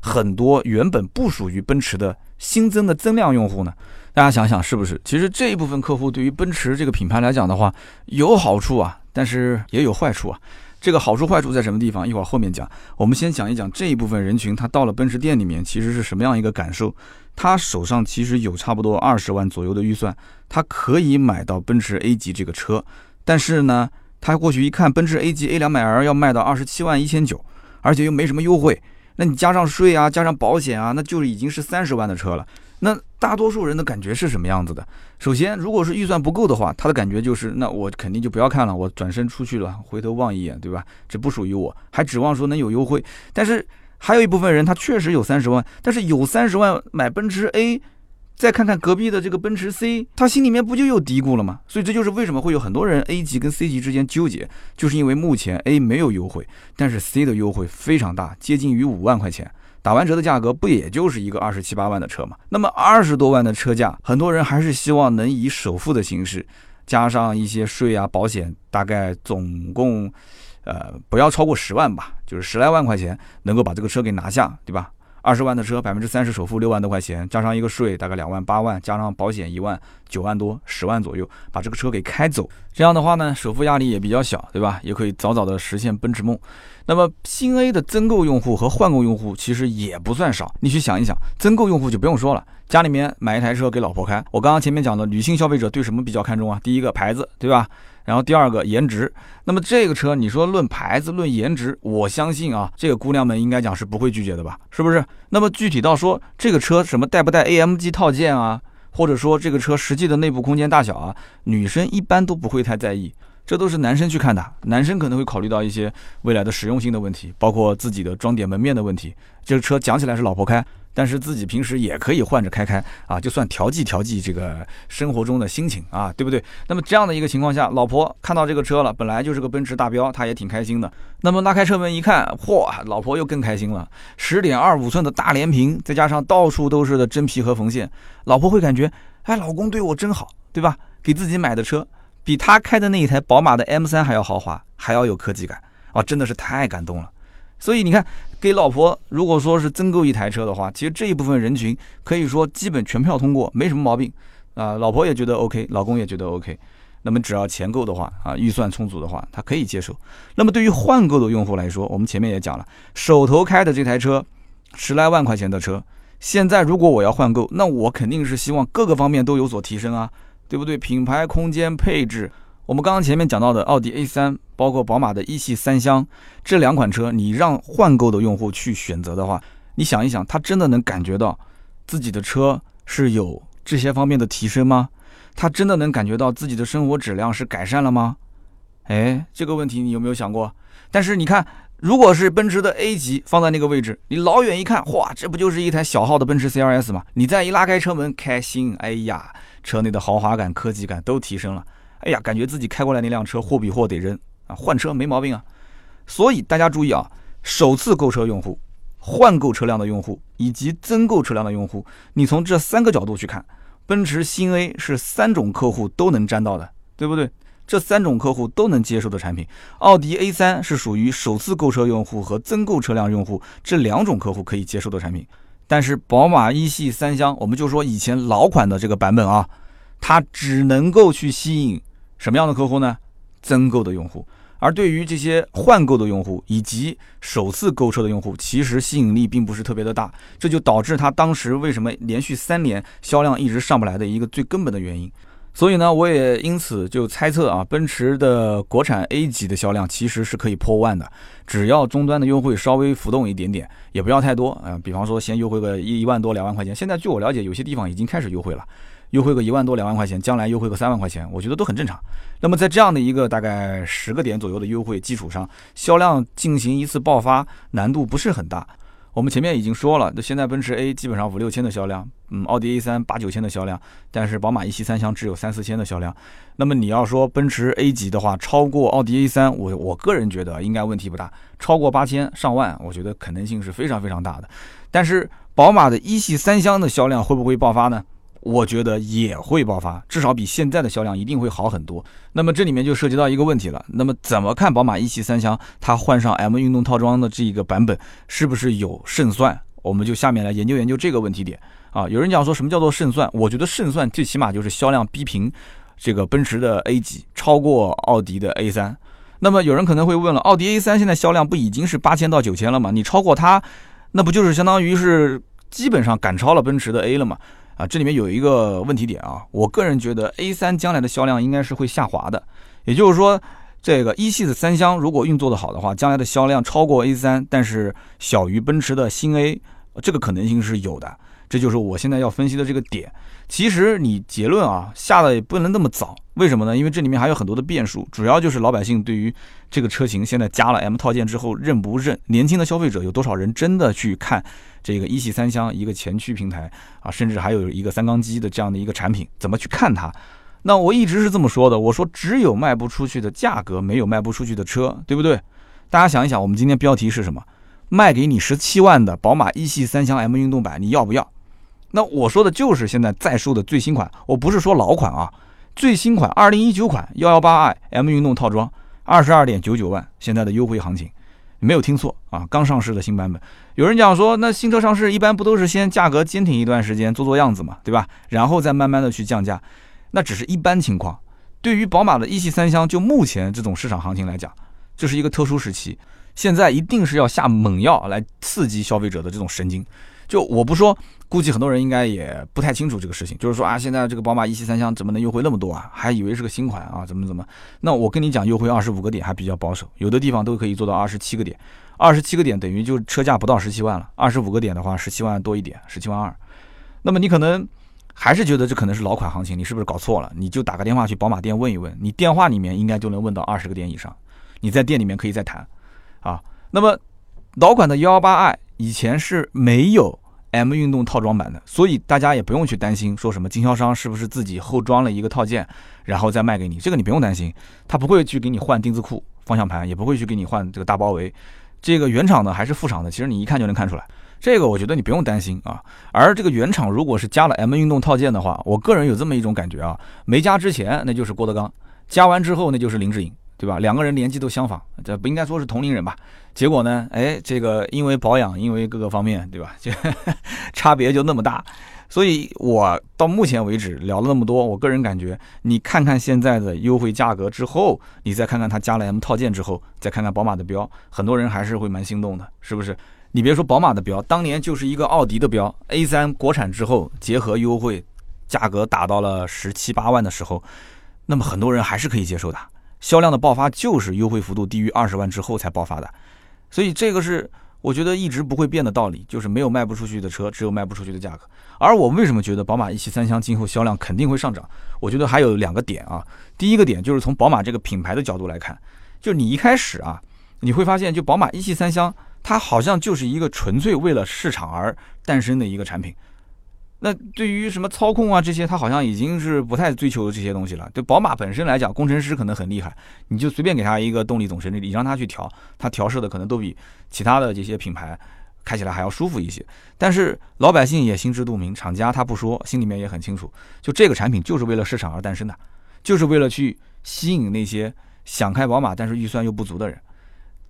A: 很多原本不属于奔驰的新增的增量用户呢？大家想想是不是？其实这一部分客户对于奔驰这个品牌来讲的话，有好处啊，但是也有坏处啊。这个好处坏处在什么地方？一会儿后面讲。我们先讲一讲这一部分人群，他到了奔驰店里面，其实是什么样一个感受？他手上其实有差不多二十万左右的预算，他可以买到奔驰 A 级这个车，但是呢？他过去一看，奔驰 A 级 A 两百 L 要卖到二十七万一千九，而且又没什么优惠，那你加上税啊，加上保险啊，那就是已经是三十万的车了。那大多数人的感觉是什么样子的？首先，如果是预算不够的话，他的感觉就是，那我肯定就不要看了，我转身出去了，回头望一眼，对吧？这不属于我，还指望说能有优惠。但是还有一部分人，他确实有三十万，但是有三十万买奔驰 A。再看看隔壁的这个奔驰 C，他心里面不就又嘀咕了吗？所以这就是为什么会有很多人 A 级跟 C 级之间纠结，就是因为目前 A 没有优惠，但是 C 的优惠非常大，接近于五万块钱。打完折的价格不也就是一个二十七八万的车吗？那么二十多万的车价，很多人还是希望能以首付的形式，加上一些税啊、保险，大概总共，呃，不要超过十万吧，就是十来万块钱，能够把这个车给拿下，对吧？二十万的车，百分之三十首付六万多块钱，加上一个税，大概两万八万，加上保险一万九万多，十万左右，把这个车给开走。这样的话呢，首付压力也比较小，对吧？也可以早早的实现奔驰梦。那么新 A 的增购用户和换购用户其实也不算少。你去想一想，增购用户就不用说了，家里面买一台车给老婆开。我刚刚前面讲的，女性消费者对什么比较看重啊？第一个牌子，对吧？然后第二个颜值，那么这个车你说论牌子论颜值，我相信啊，这个姑娘们应该讲是不会拒绝的吧，是不是？那么具体到说这个车什么带不带 AMG 套件啊，或者说这个车实际的内部空间大小啊，女生一般都不会太在意，这都是男生去看的，男生可能会考虑到一些未来的实用性的问题，包括自己的装点门面的问题。这个车讲起来是老婆开。但是自己平时也可以换着开开啊，就算调剂调剂这个生活中的心情啊，对不对？那么这样的一个情况下，老婆看到这个车了，本来就是个奔驰大标，她也挺开心的。那么拉开车门一看，嚯，老婆又更开心了。十点二五寸的大连屏，再加上到处都是的真皮和缝线，老婆会感觉，哎，老公对我真好，对吧？给自己买的车，比他开的那一台宝马的 M3 还要豪华，还要有科技感啊，真的是太感动了。所以你看，给老婆如果说是增购一台车的话，其实这一部分人群可以说基本全票通过，没什么毛病啊。老婆也觉得 OK，老公也觉得 OK。那么只要钱够的话啊，预算充足的话，他可以接受。那么对于换购的用户来说，我们前面也讲了，手头开的这台车十来万块钱的车，现在如果我要换购，那我肯定是希望各个方面都有所提升啊，对不对？品牌、空间、配置。我们刚刚前面讲到的奥迪 A3，包括宝马的一系三厢这两款车，你让换购的用户去选择的话，你想一想，他真的能感觉到自己的车是有这些方面的提升吗？他真的能感觉到自己的生活质量是改善了吗？哎，这个问题你有没有想过？但是你看，如果是奔驰的 A 级放在那个位置，你老远一看，哇，这不就是一台小号的奔驰 CLS 吗？你再一拉开车门，开心，哎呀，车内的豪华感、科技感都提升了。哎呀，感觉自己开过来那辆车货比货得扔啊，换车没毛病啊。所以大家注意啊，首次购车用户、换购车辆的用户以及增购车辆的用户，你从这三个角度去看，奔驰新 A 是三种客户都能沾到的，对不对？这三种客户都能接受的产品。奥迪 A3 是属于首次购车用户和增购车辆用户这两种客户可以接受的产品。但是宝马一系三厢，我们就说以前老款的这个版本啊，它只能够去吸引。什么样的客户呢？增购的用户，而对于这些换购的用户以及首次购车的用户，其实吸引力并不是特别的大，这就导致他当时为什么连续三年销量一直上不来的一个最根本的原因。所以呢，我也因此就猜测啊，奔驰的国产 A 级的销量其实是可以破万的，只要终端的优惠稍微浮动一点点，也不要太多啊，比方说先优惠个一一万多两万块钱，现在据我了解，有些地方已经开始优惠了。优惠个一万多两万块钱，将来优惠个三万块钱，我觉得都很正常。那么在这样的一个大概十个点左右的优惠基础上，销量进行一次爆发难度不是很大。我们前面已经说了，那现在奔驰 A 基本上五六千的销量，嗯，奥迪 A 三八九千的销量，但是宝马一系三厢只有三四千的销量。那么你要说奔驰 A 级的话，超过奥迪 A 三，我我个人觉得应该问题不大。超过八千上万，我觉得可能性是非常非常大的。但是宝马的一系三厢的销量会不会爆发呢？我觉得也会爆发，至少比现在的销量一定会好很多。那么这里面就涉及到一个问题了，那么怎么看宝马一系三厢它换上 M 运动套装的这一个版本是不是有胜算？我们就下面来研究研究这个问题点啊。有人讲说什么叫做胜算？我觉得胜算最起码就是销量逼平这个奔驰的 A 级，超过奥迪的 A 三。那么有人可能会问了，奥迪 A 三现在销量不已经是八千到九千了吗？你超过它，那不就是相当于是基本上赶超了奔驰的 A 了吗？啊，这里面有一个问题点啊，我个人觉得 A3 将来的销量应该是会下滑的，也就是说，这个一系的三厢如果运作的好的话，将来的销量超过 A3，但是小于奔驰的新 A，这个可能性是有的。这就是我现在要分析的这个点。其实你结论啊下的也不能那么早，为什么呢？因为这里面还有很多的变数，主要就是老百姓对于这个车型现在加了 M 套件之后认不认？年轻的消费者有多少人真的去看这个一系三厢一个前驱平台啊，甚至还有一个三缸机的这样的一个产品，怎么去看它？那我一直是这么说的，我说只有卖不出去的价格，没有卖不出去的车，对不对？大家想一想，我们今天标题是什么？卖给你十七万的宝马一系三厢 M 运动版，你要不要？那我说的就是现在在售的最新款，我不是说老款啊，最新款二零一九款幺幺八 i M 运动套装，二十二点九九万，现在的优惠行情，没有听错啊，刚上市的新版本。有人讲说，那新车上市一般不都是先价格坚挺一段时间，做做样子嘛，对吧？然后再慢慢的去降价，那只是一般情况。对于宝马的一系三厢，就目前这种市场行情来讲，这是一个特殊时期。现在一定是要下猛药来刺激消费者的这种神经。就我不说，估计很多人应该也不太清楚这个事情。就是说啊，现在这个宝马一系三厢怎么能优惠那么多啊？还以为是个新款啊，怎么怎么？那我跟你讲，优惠二十五个点还比较保守，有的地方都可以做到二十七个点。二十七个点等于就车价不到十七万了，二十五个点的话，十七万多一点，十七万二。那么你可能还是觉得这可能是老款行情，你是不是搞错了？你就打个电话去宝马店问一问，你电话里面应该就能问到二十个点以上，你在店里面可以再谈。啊，那么老款的幺幺八 i 以前是没有 M 运动套装版的，所以大家也不用去担心说什么经销商是不是自己后装了一个套件，然后再卖给你，这个你不用担心，他不会去给你换丁字裤、方向盘，也不会去给你换这个大包围，这个原厂的还是副厂的，其实你一看就能看出来，这个我觉得你不用担心啊。而这个原厂如果是加了 M 运动套件的话，我个人有这么一种感觉啊，没加之前那就是郭德纲，加完之后那就是林志颖。对吧？两个人年纪都相仿，这不应该说是同龄人吧？结果呢？哎，这个因为保养，因为各个方面，对吧？就 差别就那么大。所以我到目前为止聊了那么多，我个人感觉，你看看现在的优惠价格之后，你再看看它加了 M 套件之后，再看看宝马的标，很多人还是会蛮心动的，是不是？你别说宝马的标，当年就是一个奥迪的标，A3 国产之后结合优惠，价格打到了十七八万的时候，那么很多人还是可以接受的。销量的爆发就是优惠幅度低于二十万之后才爆发的，所以这个是我觉得一直不会变的道理，就是没有卖不出去的车，只有卖不出去的价格。而我为什么觉得宝马一系三厢今后销量肯定会上涨？我觉得还有两个点啊。第一个点就是从宝马这个品牌的角度来看，就你一开始啊，你会发现就宝马一系三厢，它好像就是一个纯粹为了市场而诞生的一个产品。那对于什么操控啊这些，他好像已经是不太追求这些东西了。对宝马本身来讲，工程师可能很厉害，你就随便给他一个动力总成，你让他去调，他调试的可能都比其他的这些品牌开起来还要舒服一些。但是老百姓也心知肚明，厂家他不说，心里面也很清楚，就这个产品就是为了市场而诞生的，就是为了去吸引那些想开宝马但是预算又不足的人。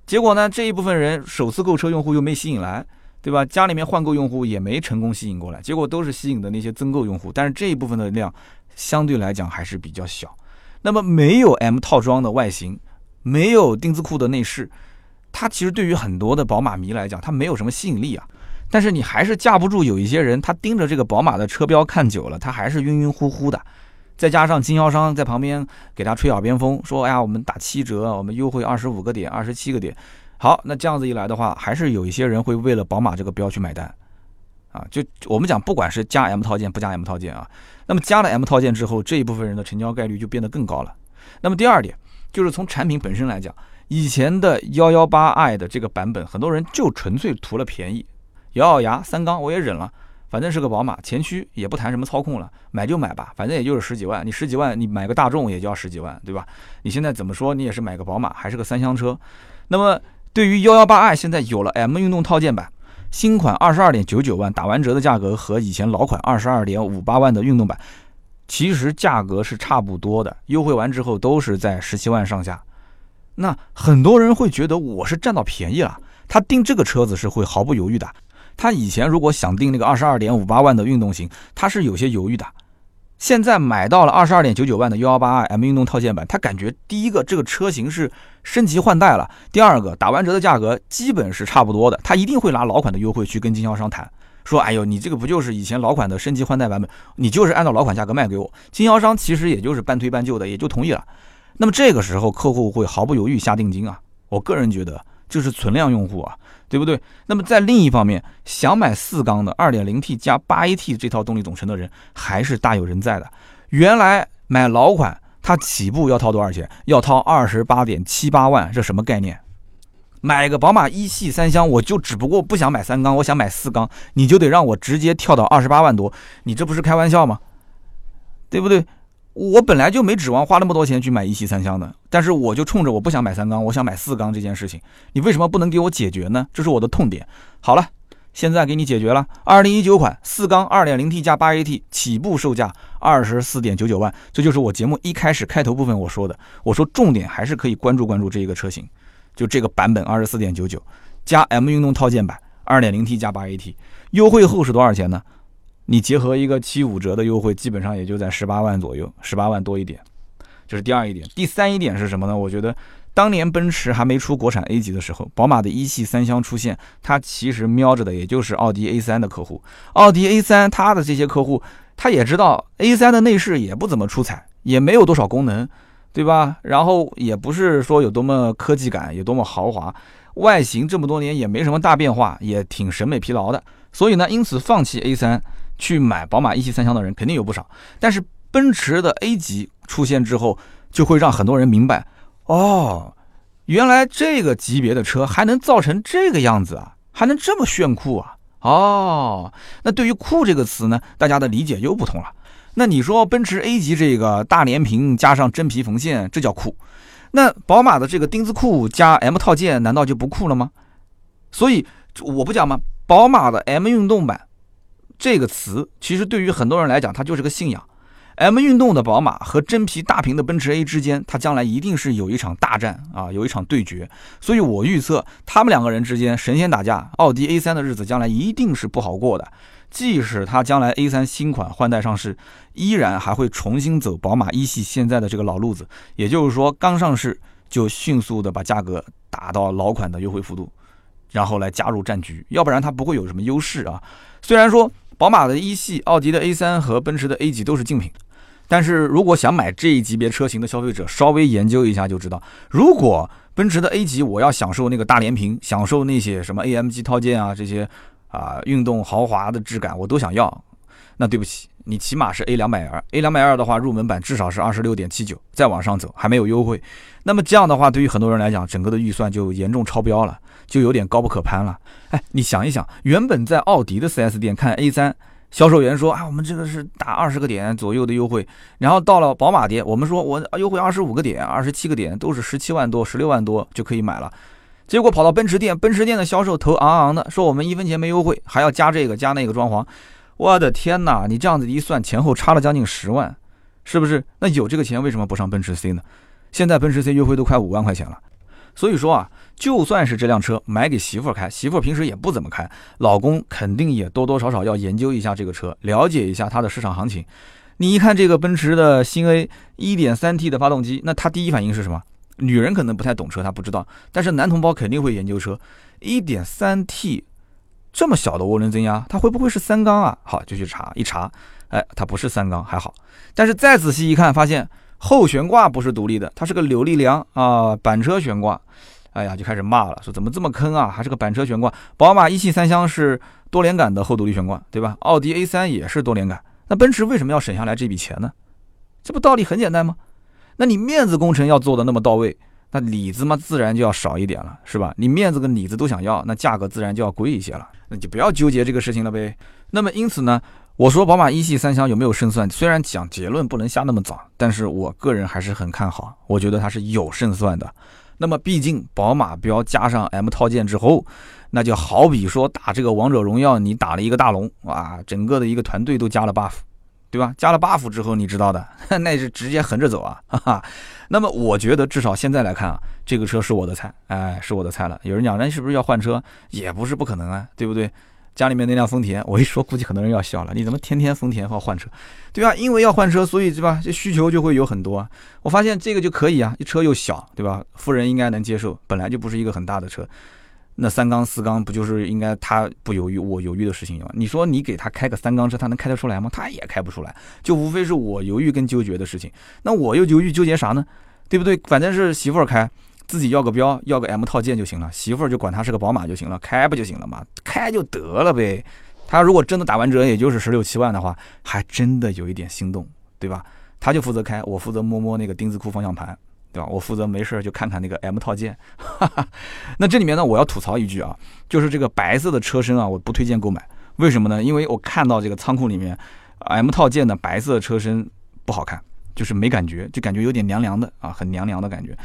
A: 结果呢，这一部分人首次购车用户又没吸引来。对吧？家里面换购用户也没成功吸引过来，结果都是吸引的那些增购用户，但是这一部分的量相对来讲还是比较小。那么没有 M 套装的外形，没有丁字裤的内饰，它其实对于很多的宝马迷来讲，它没有什么吸引力啊。但是你还是架不住有一些人，他盯着这个宝马的车标看久了，他还是晕晕乎乎的。再加上经销商在旁边给他吹耳边风，说：“哎呀，我们打七折，我们优惠二十五个点，二十七个点。”好，那这样子一来的话，还是有一些人会为了宝马这个标去买单，啊，就我们讲，不管是加 M 套件不加 M 套件啊，那么加了 M 套件之后，这一部分人的成交概率就变得更高了。那么第二点，就是从产品本身来讲，以前的幺幺八 i 的这个版本，很多人就纯粹图了便宜，咬咬牙三缸我也忍了，反正是个宝马，前驱也不谈什么操控了，买就买吧，反正也就是十几万，你十几万你买个大众也就要十几万，对吧？你现在怎么说你也是买个宝马，还是个三厢车，那么。对于幺幺八 i 现在有了 M 运动套件版，新款二十二点九九万，打完折的价格和以前老款二十二点五八万的运动版，其实价格是差不多的，优惠完之后都是在十七万上下。那很多人会觉得我是占到便宜了，他订这个车子是会毫不犹豫的。他以前如果想订那个二十二点五八万的运动型，他是有些犹豫的。现在买到了二十二点九九万的幺幺八 i M 运动套件版，他感觉第一个这个车型是升级换代了，第二个打完折的价格基本是差不多的，他一定会拿老款的优惠去跟经销商谈，说哎呦你这个不就是以前老款的升级换代版本，你就是按照老款价格卖给我，经销商其实也就是半推半就的，也就同意了。那么这个时候客户会毫不犹豫下定金啊，我个人觉得就是存量用户啊。对不对？那么在另一方面，想买四缸的 2.0T 加 8AT 这套动力总成的人还是大有人在的。原来买老款，它起步要掏多少钱？要掏二十八点七八万，这什么概念？买个宝马一系三厢，我就只不过不想买三缸，我想买四缸，你就得让我直接跳到二十八万多，你这不是开玩笑吗？对不对？我本来就没指望花那么多钱去买一系三厢的，但是我就冲着我不想买三缸，我想买四缸这件事情，你为什么不能给我解决呢？这是我的痛点。好了，现在给你解决了。二零一九款四缸二点零 T 加八 AT 起步售价二十四点九九万，这就是我节目一开始开头部分我说的。我说重点还是可以关注关注这一个车型，就这个版本二十四点九九加 M 运动套件版二点零 T 加八 AT，优惠后是多少钱呢？你结合一个七五折的优惠，基本上也就在十八万左右，十八万多一点。这是第二一点。第三一点是什么呢？我觉得当年奔驰还没出国产 A 级的时候，宝马的一系三厢出现，它其实瞄着的也就是奥迪 A 三的客户。奥迪 A 三它的这些客户，他也知道 A 三的内饰也不怎么出彩，也没有多少功能，对吧？然后也不是说有多么科技感，有多么豪华，外形这么多年也没什么大变化，也挺审美疲劳的。所以呢，因此放弃 A 三。去买宝马一系三厢的人肯定有不少，但是奔驰的 A 级出现之后，就会让很多人明白，哦，原来这个级别的车还能造成这个样子啊，还能这么炫酷啊！哦，那对于“酷”这个词呢，大家的理解又不同了。那你说奔驰 A 级这个大连屏加上真皮缝线，这叫酷？那宝马的这个钉子裤加 M 套件，难道就不酷了吗？所以我不讲吗？宝马的 M 运动版。这个词其实对于很多人来讲，它就是个信仰。M 运动的宝马和真皮大屏的奔驰 A 之间，它将来一定是有一场大战啊，有一场对决。所以我预测他们两个人之间神仙打架，奥迪 A3 的日子将来一定是不好过的。即使它将来 A3 新款换代上市，依然还会重新走宝马一系现在的这个老路子，也就是说刚上市就迅速的把价格打到老款的优惠幅度，然后来加入战局，要不然它不会有什么优势啊。虽然说。宝马的一系、奥迪的 A3 和奔驰的 A 级都是竞品，但是如果想买这一级别车型的消费者，稍微研究一下就知道，如果奔驰的 A 级我要享受那个大连屏，享受那些什么 AMG 套件啊这些啊运动豪华的质感，我都想要，那对不起，你起码是 A 两百二，A 两百二的话，入门版至少是二十六点七九，再往上走还没有优惠，那么这样的话，对于很多人来讲，整个的预算就严重超标了。就有点高不可攀了。哎，你想一想，原本在奥迪的 4S 店看 A3，销售员说啊，我们这个是打二十个点左右的优惠。然后到了宝马店，我们说我优惠二十五个点、二十七个点，都是十七万多、十六万多就可以买了。结果跑到奔驰店，奔驰店的销售头昂昂的说，我们一分钱没优惠，还要加这个加那个装潢。我的天哪，你这样子一算，前后差了将近十万，是不是？那有这个钱为什么不上奔驰 C 呢？现在奔驰 C 优惠都快五万块钱了。所以说啊。就算是这辆车买给媳妇开，媳妇平时也不怎么开，老公肯定也多多少少要研究一下这个车，了解一下它的市场行情。你一看这个奔驰的新 A 1.3T 的发动机，那他第一反应是什么？女人可能不太懂车，她不知道，但是男同胞肯定会研究车。1.3T 这么小的涡轮增压，它会不会是三缸啊？好，就去查一查，哎，它不是三缸，还好。但是再仔细一看，发现后悬挂不是独立的，它是个扭力梁啊，板车悬挂。哎呀，就开始骂了，说怎么这么坑啊？还是个板车悬挂。宝马一系三厢是多连杆的后独立悬挂，对吧？奥迪 A3 也是多连杆。那奔驰为什么要省下来这笔钱呢？这不道理很简单吗？那你面子工程要做的那么到位，那里子嘛自然就要少一点了，是吧？你面子跟里子都想要，那价格自然就要贵一些了。那就不要纠结这个事情了呗。那么因此呢，我说宝马一系三厢有没有胜算？虽然讲结论不能下那么早，但是我个人还是很看好，我觉得它是有胜算的。那么，毕竟宝马标加上 M 套件之后，那就好比说打这个王者荣耀，你打了一个大龙，哇，整个的一个团队都加了 buff，对吧？加了 buff 之后，你知道的，那是直接横着走啊，哈哈。那么，我觉得至少现在来看啊，这个车是我的菜，哎，是我的菜了。有人讲，那是不是要换车？也不是不可能啊，对不对？家里面那辆丰田，我一说，估计很多人要笑了。你怎么天天丰田要换车，对吧？因为要换车，所以对吧？这需求就会有很多。我发现这个就可以啊，一车又小，对吧？富人应该能接受，本来就不是一个很大的车。那三缸四缸不就是应该他不犹豫，我犹豫的事情吗？你说你给他开个三缸车，他能开得出来吗？他也开不出来，就无非是我犹豫跟纠结的事情。那我又犹豫纠结啥呢？对不对？反正是媳妇儿开。自己要个标，要个 M 套件就行了，媳妇儿就管他是个宝马就行了，开不就行了嘛？开就得了呗。他如果真的打完折，也就是十六七万的话，还真的有一点心动，对吧？他就负责开，我负责摸摸那个钉子库方向盘，对吧？我负责没事就看看那个 M 套件。那这里面呢，我要吐槽一句啊，就是这个白色的车身啊，我不推荐购买。为什么呢？因为我看到这个仓库里面 M 套件的白色车身不好看。就是没感觉，就感觉有点凉凉的啊，很凉凉的感觉。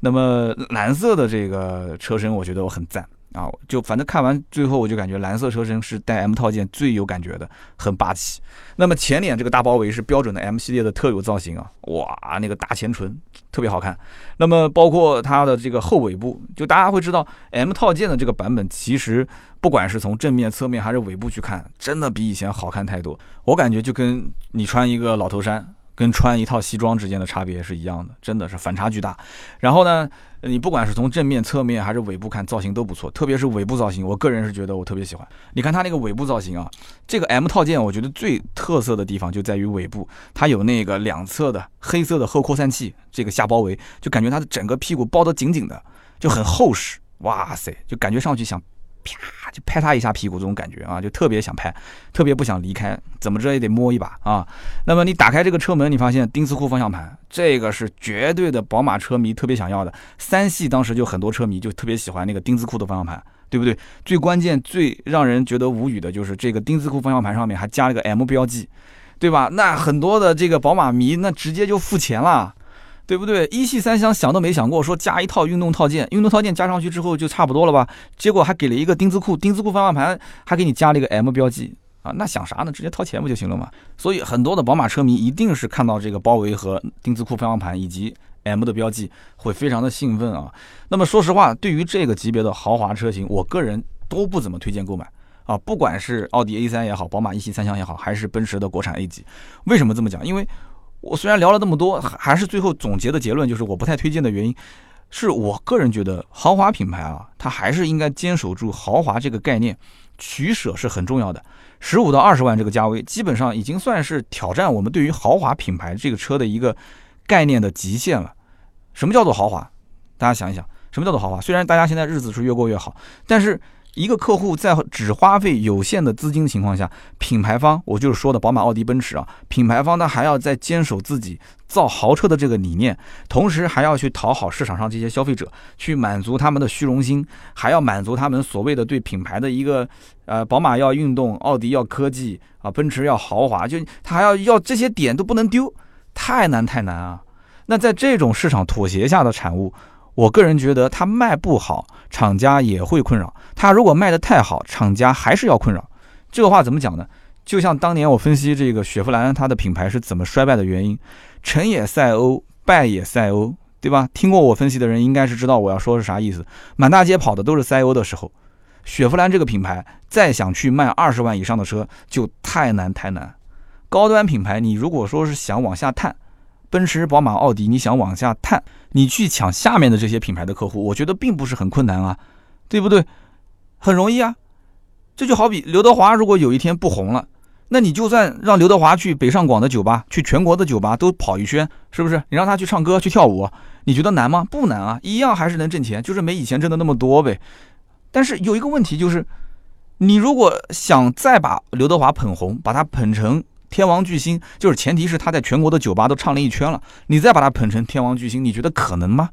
A: 那么蓝色的这个车身，我觉得我很赞。啊，就反正看完最后，我就感觉蓝色车身是带 M 套件最有感觉的，很霸气。那么前脸这个大包围是标准的 M 系列的特有造型啊，哇，那个大前唇特别好看。那么包括它的这个后尾部，就大家会知道 M 套件的这个版本，其实不管是从正面、侧面还是尾部去看，真的比以前好看太多。我感觉就跟你穿一个老头衫。跟穿一套西装之间的差别是一样的，真的是反差巨大。然后呢，你不管是从正面、侧面还是尾部看，造型都不错，特别是尾部造型，我个人是觉得我特别喜欢。你看它那个尾部造型啊，这个 M 套件，我觉得最特色的地方就在于尾部，它有那个两侧的黑色的后扩散器，这个下包围，就感觉它的整个屁股包得紧紧的，就很厚实。哇塞，就感觉上去想。啪，就拍他一下屁股，这种感觉啊，就特别想拍，特别不想离开，怎么着也得摸一把啊。那么你打开这个车门，你发现丁字裤方向盘，这个是绝对的宝马车迷特别想要的。三系当时就很多车迷就特别喜欢那个丁字裤的方向盘，对不对？最关键、最让人觉得无语的就是这个丁字裤方向盘上面还加了个 M 标记，对吧？那很多的这个宝马迷那直接就付钱了。对不对？一系三厢想都没想过说加一套运动套件，运动套件加上去之后就差不多了吧？结果还给了一个丁字裤，丁字裤方向盘还给你加了一个 M 标记啊！那想啥呢？直接掏钱不就行了嘛？所以很多的宝马车迷一定是看到这个包围和丁字裤方向盘以及 M 的标记会非常的兴奋啊！那么说实话，对于这个级别的豪华车型，我个人都不怎么推荐购买啊！不管是奥迪 A3 也好，宝马一系三厢也好，还是奔驰的国产 A 级，为什么这么讲？因为我虽然聊了那么多，还是最后总结的结论就是我不太推荐的原因，是我个人觉得豪华品牌啊，它还是应该坚守住豪华这个概念，取舍是很重要的。十五到二十万这个价位，基本上已经算是挑战我们对于豪华品牌这个车的一个概念的极限了。什么叫做豪华？大家想一想，什么叫做豪华？虽然大家现在日子是越过越好，但是。一个客户在只花费有限的资金情况下，品牌方我就是说的宝马、奥迪、奔驰啊，品牌方呢还要再坚守自己造豪车的这个理念，同时还要去讨好市场上这些消费者，去满足他们的虚荣心，还要满足他们所谓的对品牌的一个呃，宝马要运动，奥迪要科技啊，奔驰要豪华，就他还要要这些点都不能丢，太难太难啊！那在这种市场妥协下的产物。我个人觉得它卖不好，厂家也会困扰；它如果卖的太好，厂家还是要困扰。这个话怎么讲呢？就像当年我分析这个雪佛兰它的品牌是怎么衰败的原因，成也赛欧，败也赛欧，对吧？听过我分析的人应该是知道我要说是啥意思。满大街跑的都是赛欧的时候，雪佛兰这个品牌再想去卖二十万以上的车就太难太难。高端品牌你如果说是想往下探，奔驰、宝马、奥迪，你想往下探，你去抢下面的这些品牌的客户，我觉得并不是很困难啊，对不对？很容易啊。这就好比刘德华如果有一天不红了，那你就算让刘德华去北上广的酒吧，去全国的酒吧都跑一圈，是不是？你让他去唱歌、去跳舞，你觉得难吗？不难啊，一样还是能挣钱，就是没以前挣的那么多呗。但是有一个问题就是，你如果想再把刘德华捧红，把他捧成。天王巨星就是前提是他在全国的酒吧都唱了一圈了，你再把他捧成天王巨星，你觉得可能吗？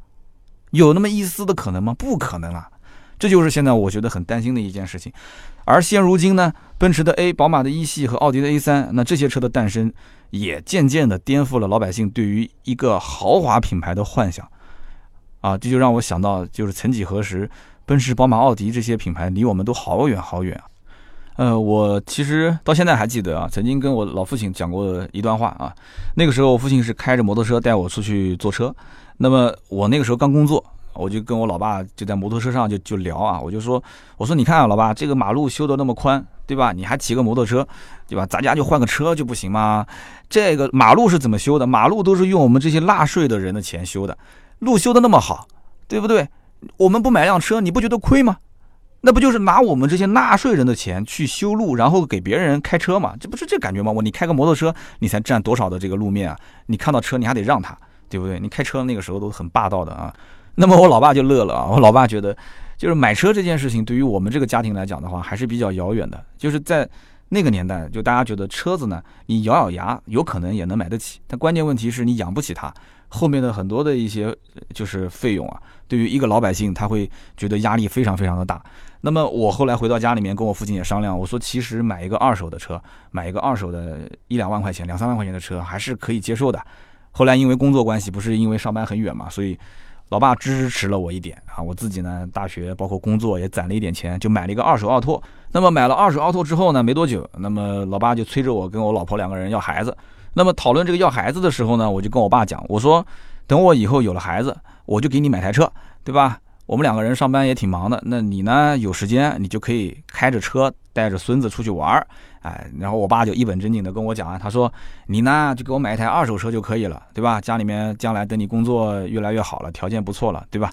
A: 有那么一丝的可能吗？不可能啊！这就是现在我觉得很担心的一件事情。而现如今呢，奔驰的 A、宝马的一系和奥迪的 A 三，那这些车的诞生，也渐渐的颠覆了老百姓对于一个豪华品牌的幻想。啊，这就让我想到，就是曾几何时，奔驰、宝马、奥迪这些品牌离我们都好远好远啊。呃，我其实到现在还记得啊，曾经跟我老父亲讲过一段话啊。那个时候，我父亲是开着摩托车带我出去坐车。那么我那个时候刚工作，我就跟我老爸就在摩托车上就就聊啊，我就说，我说你看啊，老爸，这个马路修得那么宽，对吧？你还骑个摩托车，对吧？咱家就换个车就不行吗？这个马路是怎么修的？马路都是用我们这些纳税的人的钱修的，路修得那么好，对不对？我们不买辆车，你不觉得亏吗？那不就是拿我们这些纳税人的钱去修路，然后给别人开车嘛？这不是这感觉吗？我你开个摩托车，你才占多少的这个路面啊？你看到车你还得让他，对不对？你开车那个时候都很霸道的啊。那么我老爸就乐了啊，我老爸觉得，就是买车这件事情对于我们这个家庭来讲的话，还是比较遥远的。就是在那个年代，就大家觉得车子呢，你咬咬牙有可能也能买得起，但关键问题是你养不起它，后面的很多的一些就是费用啊，对于一个老百姓他会觉得压力非常非常的大。那么我后来回到家里面，跟我父亲也商量，我说其实买一个二手的车，买一个二手的一两万块钱、两三万块钱的车还是可以接受的。后来因为工作关系，不是因为上班很远嘛，所以老爸支持了我一点啊。我自己呢，大学包括工作也攒了一点钱，就买了一个二手奥拓。那么买了二手奥拓之后呢，没多久，那么老爸就催着我跟我老婆两个人要孩子。那么讨论这个要孩子的时候呢，我就跟我爸讲，我说等我以后有了孩子，我就给你买台车，对吧？我们两个人上班也挺忙的，那你呢有时间你就可以开着车带着孙子出去玩儿，哎，然后我爸就一本正经的跟我讲啊，他说你呢就给我买一台二手车就可以了，对吧？家里面将来等你工作越来越好了，条件不错了，对吧？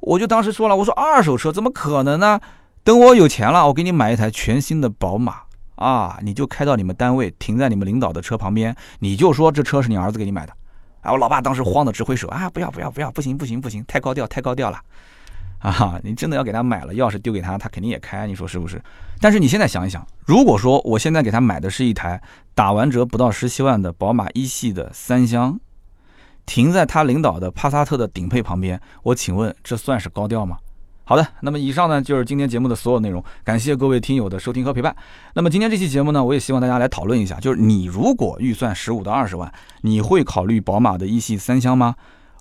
A: 我就当时说了，我说二手车怎么可能呢？等我有钱了，我给你买一台全新的宝马啊，你就开到你们单位停在你们领导的车旁边，你就说这车是你儿子给你买的，哎，我老爸当时慌的直挥手啊，不要不要不要，不行不行不行，太高调太高调了。啊，你真的要给他买了，钥匙丢给他，他肯定也开，你说是不是？但是你现在想一想，如果说我现在给他买的是一台打完折不到十七万的宝马一系的三厢，停在他领导的帕萨特的顶配旁边，我请问这算是高调吗？好的，那么以上呢就是今天节目的所有内容，感谢各位听友的收听和陪伴。那么今天这期节目呢，我也希望大家来讨论一下，就是你如果预算十五到二十万，你会考虑宝马的一系三厢吗？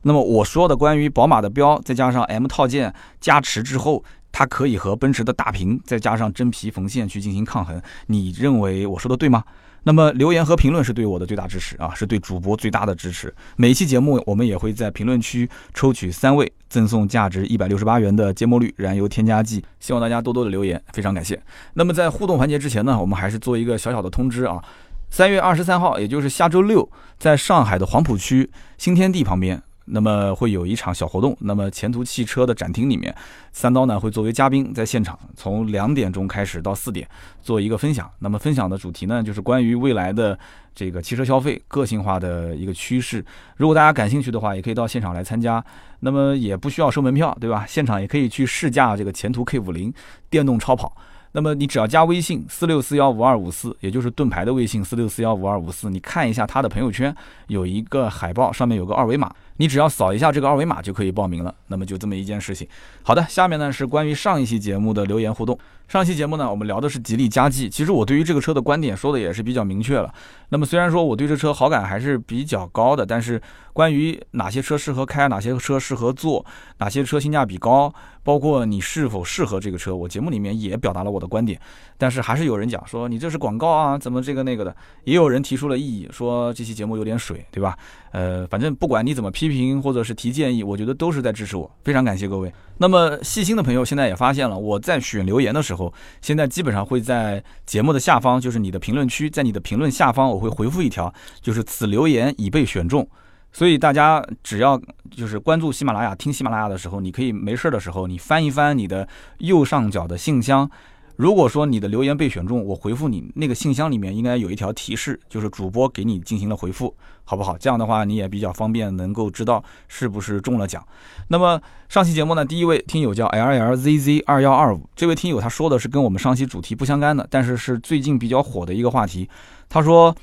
A: 那么我说的关于宝马的标，再加上 M 套件加持之后，它可以和奔驰的大屏再加上真皮缝线去进行抗衡，你认为我说的对吗？那么留言和评论是对我的最大支持啊，是对主播最大的支持。每期节目我们也会在评论区抽取三位赠送价值一百六十八元的芥末绿燃油添加剂，希望大家多多的留言，非常感谢。那么在互动环节之前呢，我们还是做一个小小的通知啊，三月二十三号，也就是下周六，在上海的黄浦区新天地旁边。那么会有一场小活动，那么前途汽车的展厅里面，三刀呢会作为嘉宾在现场，从两点钟开始到四点做一个分享。那么分享的主题呢就是关于未来的这个汽车消费个性化的一个趋势。如果大家感兴趣的话，也可以到现场来参加。那么也不需要收门票，对吧？现场也可以去试驾这个前途 K 五零电动超跑。那么你只要加微信四六四幺五二五四，也就是盾牌的微信四六四幺五二五四，你看一下他的朋友圈有一个海报，上面有个二维码，你只要扫一下这个二维码就可以报名了。那么就这么一件事情。好的，下面呢是关于上一期节目的留言互动。上期节目呢，我们聊的是吉利嘉际，其实我对于这个车的观点说的也是比较明确了。那么虽然说我对这车好感还是比较高的，但是关于哪些车适合开，哪些车适合坐，哪些车性价比高。包括你是否适合这个车，我节目里面也表达了我的观点，但是还是有人讲说你这是广告啊，怎么这个那个的，也有人提出了异议，说这期节目有点水，对吧？呃，反正不管你怎么批评或者是提建议，我觉得都是在支持我，非常感谢各位。那么细心的朋友现在也发现了，我在选留言的时候，现在基本上会在节目的下方，就是你的评论区，在你的评论下方，我会回复一条，就是此留言已被选中。所以大家只要就是关注喜马拉雅，听喜马拉雅的时候，你可以没事的时候，你翻一翻你的右上角的信箱。如果说你的留言被选中，我回复你那个信箱里面应该有一条提示，就是主播给你进行了回复，好不好？这样的话你也比较方便，能够知道是不是中了奖。那么上期节目呢，第一位听友叫 L L Z Z 二幺二五，这位听友他说的是跟我们上期主题不相干的，但是是最近比较火的一个话题。他说。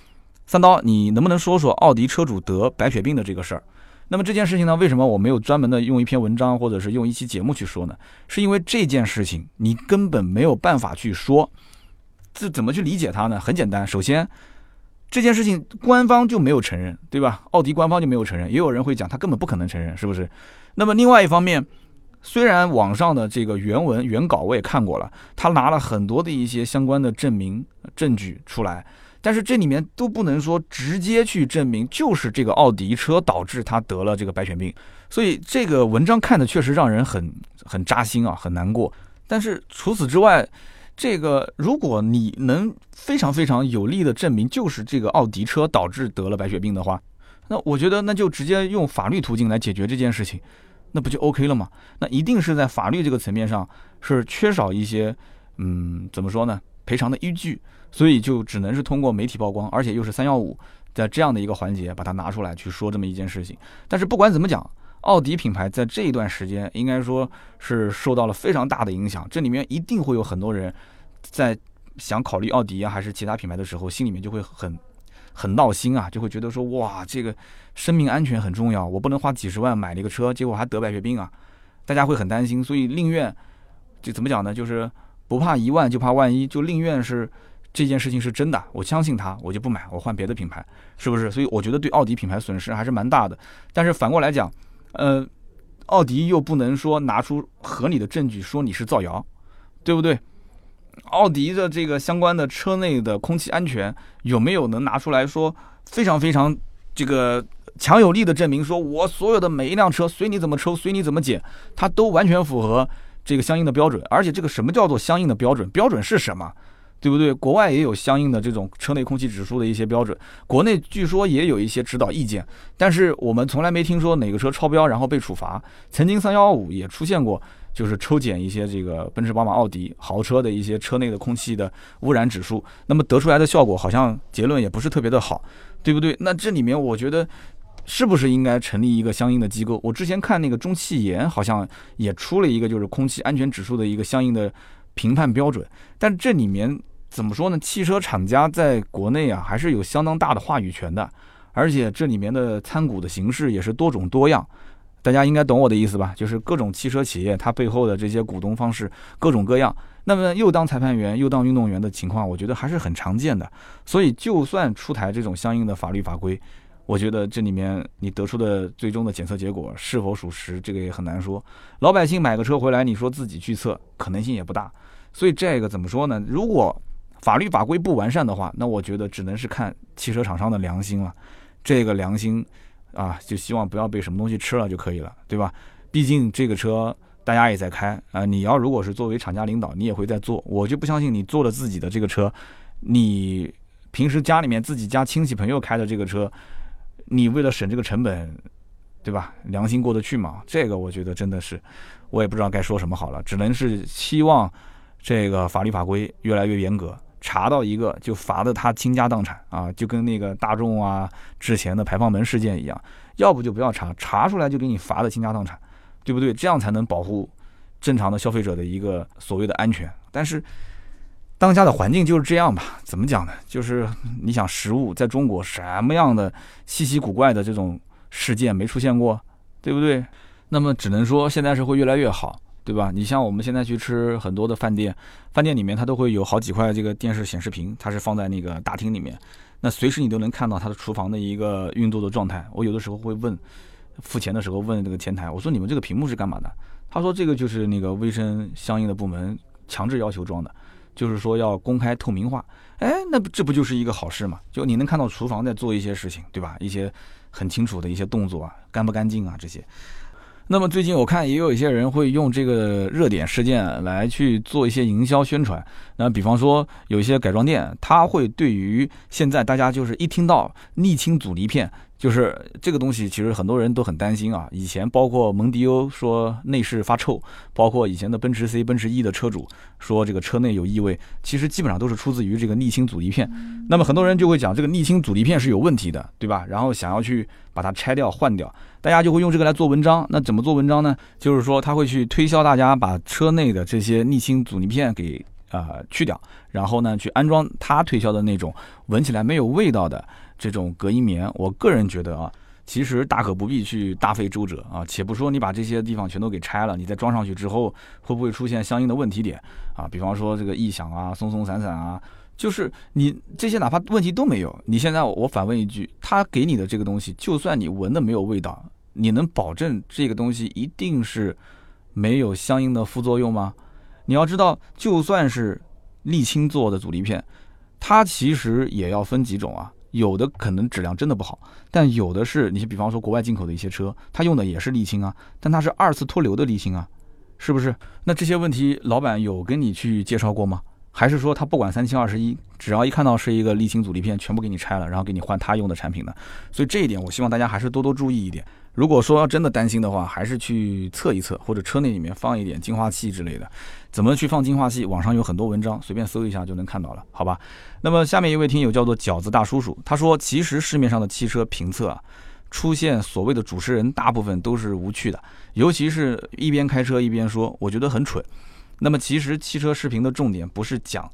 A: 三刀，你能不能说说奥迪车主得白血病的这个事儿？那么这件事情呢，为什么我没有专门的用一篇文章或者是用一期节目去说呢？是因为这件事情你根本没有办法去说，这怎么去理解它呢？很简单，首先这件事情官方就没有承认，对吧？奥迪官方就没有承认，也有人会讲他根本不可能承认，是不是？那么另外一方面，虽然网上的这个原文原稿我也看过了，他拿了很多的一些相关的证明证据出来。但是这里面都不能说直接去证明就是这个奥迪车导致他得了这个白血病，所以这个文章看的确实让人很很扎心啊，很难过。但是除此之外，这个如果你能非常非常有力的证明就是这个奥迪车导致得了白血病的话，那我觉得那就直接用法律途径来解决这件事情，那不就 OK 了吗？那一定是在法律这个层面上是缺少一些，嗯，怎么说呢？赔偿的依据。所以就只能是通过媒体曝光，而且又是三幺五，在这样的一个环节把它拿出来去说这么一件事情。但是不管怎么讲，奥迪品牌在这一段时间应该说是受到了非常大的影响。这里面一定会有很多人在想考虑奥迪啊还是其他品牌的时候，心里面就会很很闹心啊，就会觉得说哇，这个生命安全很重要，我不能花几十万买了一个车，结果还得白血病啊，大家会很担心。所以宁愿就怎么讲呢？就是不怕一万就怕万一，就宁愿是。这件事情是真的，我相信他，我就不买，我换别的品牌，是不是？所以我觉得对奥迪品牌损失还是蛮大的。但是反过来讲，呃，奥迪又不能说拿出合理的证据说你是造谣，对不对？奥迪的这个相关的车内的空气安全有没有能拿出来说非常非常这个强有力的证明，说我所有的每一辆车随你怎么抽，随你怎么减，它都完全符合这个相应的标准。而且这个什么叫做相应的标准？标准是什么？对不对？国外也有相应的这种车内空气指数的一些标准，国内据说也有一些指导意见，但是我们从来没听说哪个车超标然后被处罚。曾经三幺五也出现过，就是抽检一些这个奔驰、宝马、奥迪豪车的一些车内的空气的污染指数，那么得出来的效果好像结论也不是特别的好，对不对？那这里面我觉得是不是应该成立一个相应的机构？我之前看那个中汽研好像也出了一个就是空气安全指数的一个相应的评判标准，但这里面。怎么说呢？汽车厂家在国内啊，还是有相当大的话语权的，而且这里面的参股的形式也是多种多样。大家应该懂我的意思吧？就是各种汽车企业它背后的这些股东方式各种各样。那么又当裁判员又当运动员的情况，我觉得还是很常见的。所以就算出台这种相应的法律法规，我觉得这里面你得出的最终的检测结果是否属实，这个也很难说。老百姓买个车回来，你说自己去测，可能性也不大。所以这个怎么说呢？如果法律法规不完善的话，那我觉得只能是看汽车厂商的良心了。这个良心啊，就希望不要被什么东西吃了就可以了，对吧？毕竟这个车大家也在开啊。你要如果是作为厂家领导，你也会在做。我就不相信你做了自己的这个车，你平时家里面自己家亲戚朋友开的这个车，你为了省这个成本，对吧？良心过得去吗？这个我觉得真的是，我也不知道该说什么好了，只能是希望这个法律法规越来越严格。查到一个就罚的他倾家荡产啊，就跟那个大众啊之前的排放门事件一样，要不就不要查，查出来就给你罚的倾家荡产，对不对？这样才能保护正常的消费者的一个所谓的安全。但是当下的环境就是这样吧？怎么讲呢？就是你想食物在中国什么样的稀奇古怪的这种事件没出现过，对不对？那么只能说现在是会越来越好。对吧？你像我们现在去吃很多的饭店，饭店里面它都会有好几块这个电视显示屏，它是放在那个大厅里面，那随时你都能看到它的厨房的一个运作的状态。我有的时候会问，付钱的时候问这个前台，我说你们这个屏幕是干嘛的？他说这个就是那个卫生相应的部门强制要求装的，就是说要公开透明化。哎，那这不就是一个好事嘛？就你能看到厨房在做一些事情，对吧？一些很清楚的一些动作啊，干不干净啊这些。那么最近我看也有一些人会用这个热点事件来去做一些营销宣传。那比方说有一些改装店，他会对于现在大家就是一听到沥青阻尼片。就是这个东西，其实很多人都很担心啊。以前包括蒙迪欧说内饰发臭，包括以前的奔驰 C、奔驰 E 的车主说这个车内有异味，其实基本上都是出自于这个沥青阻尼片。那么很多人就会讲这个沥青阻尼片是有问题的，对吧？然后想要去把它拆掉换掉，大家就会用这个来做文章。那怎么做文章呢？就是说他会去推销大家把车内的这些沥青阻尼片给啊去掉，然后呢去安装他推销的那种闻起来没有味道的。这种隔音棉，我个人觉得啊，其实大可不必去大费周折啊。且不说你把这些地方全都给拆了，你再装上去之后，会不会出现相应的问题点啊？比方说这个异响啊、松松散散啊，就是你这些哪怕问题都没有，你现在我反问一句，他给你的这个东西，就算你闻的没有味道，你能保证这个东西一定是没有相应的副作用吗？你要知道，就算是沥青做的阻尼片，它其实也要分几种啊。有的可能质量真的不好，但有的是你比方说国外进口的一些车，它用的也是沥青啊，但它是二次脱硫的沥青啊，是不是？那这些问题老板有跟你去介绍过吗？还是说他不管三七二十一，只要一看到是一个沥青阻尼片，全部给你拆了，然后给你换他用的产品呢？所以这一点我希望大家还是多多注意一点。如果说真的担心的话，还是去测一测，或者车内里面放一点净化器之类的。怎么去放净化器？网上有很多文章，随便搜一下就能看到了，好吧？那么下面一位听友叫做饺子大叔叔，他说，其实市面上的汽车评测啊，出现所谓的主持人，大部分都是无趣的，尤其是一边开车一边说，我觉得很蠢。那么其实汽车视频的重点不是讲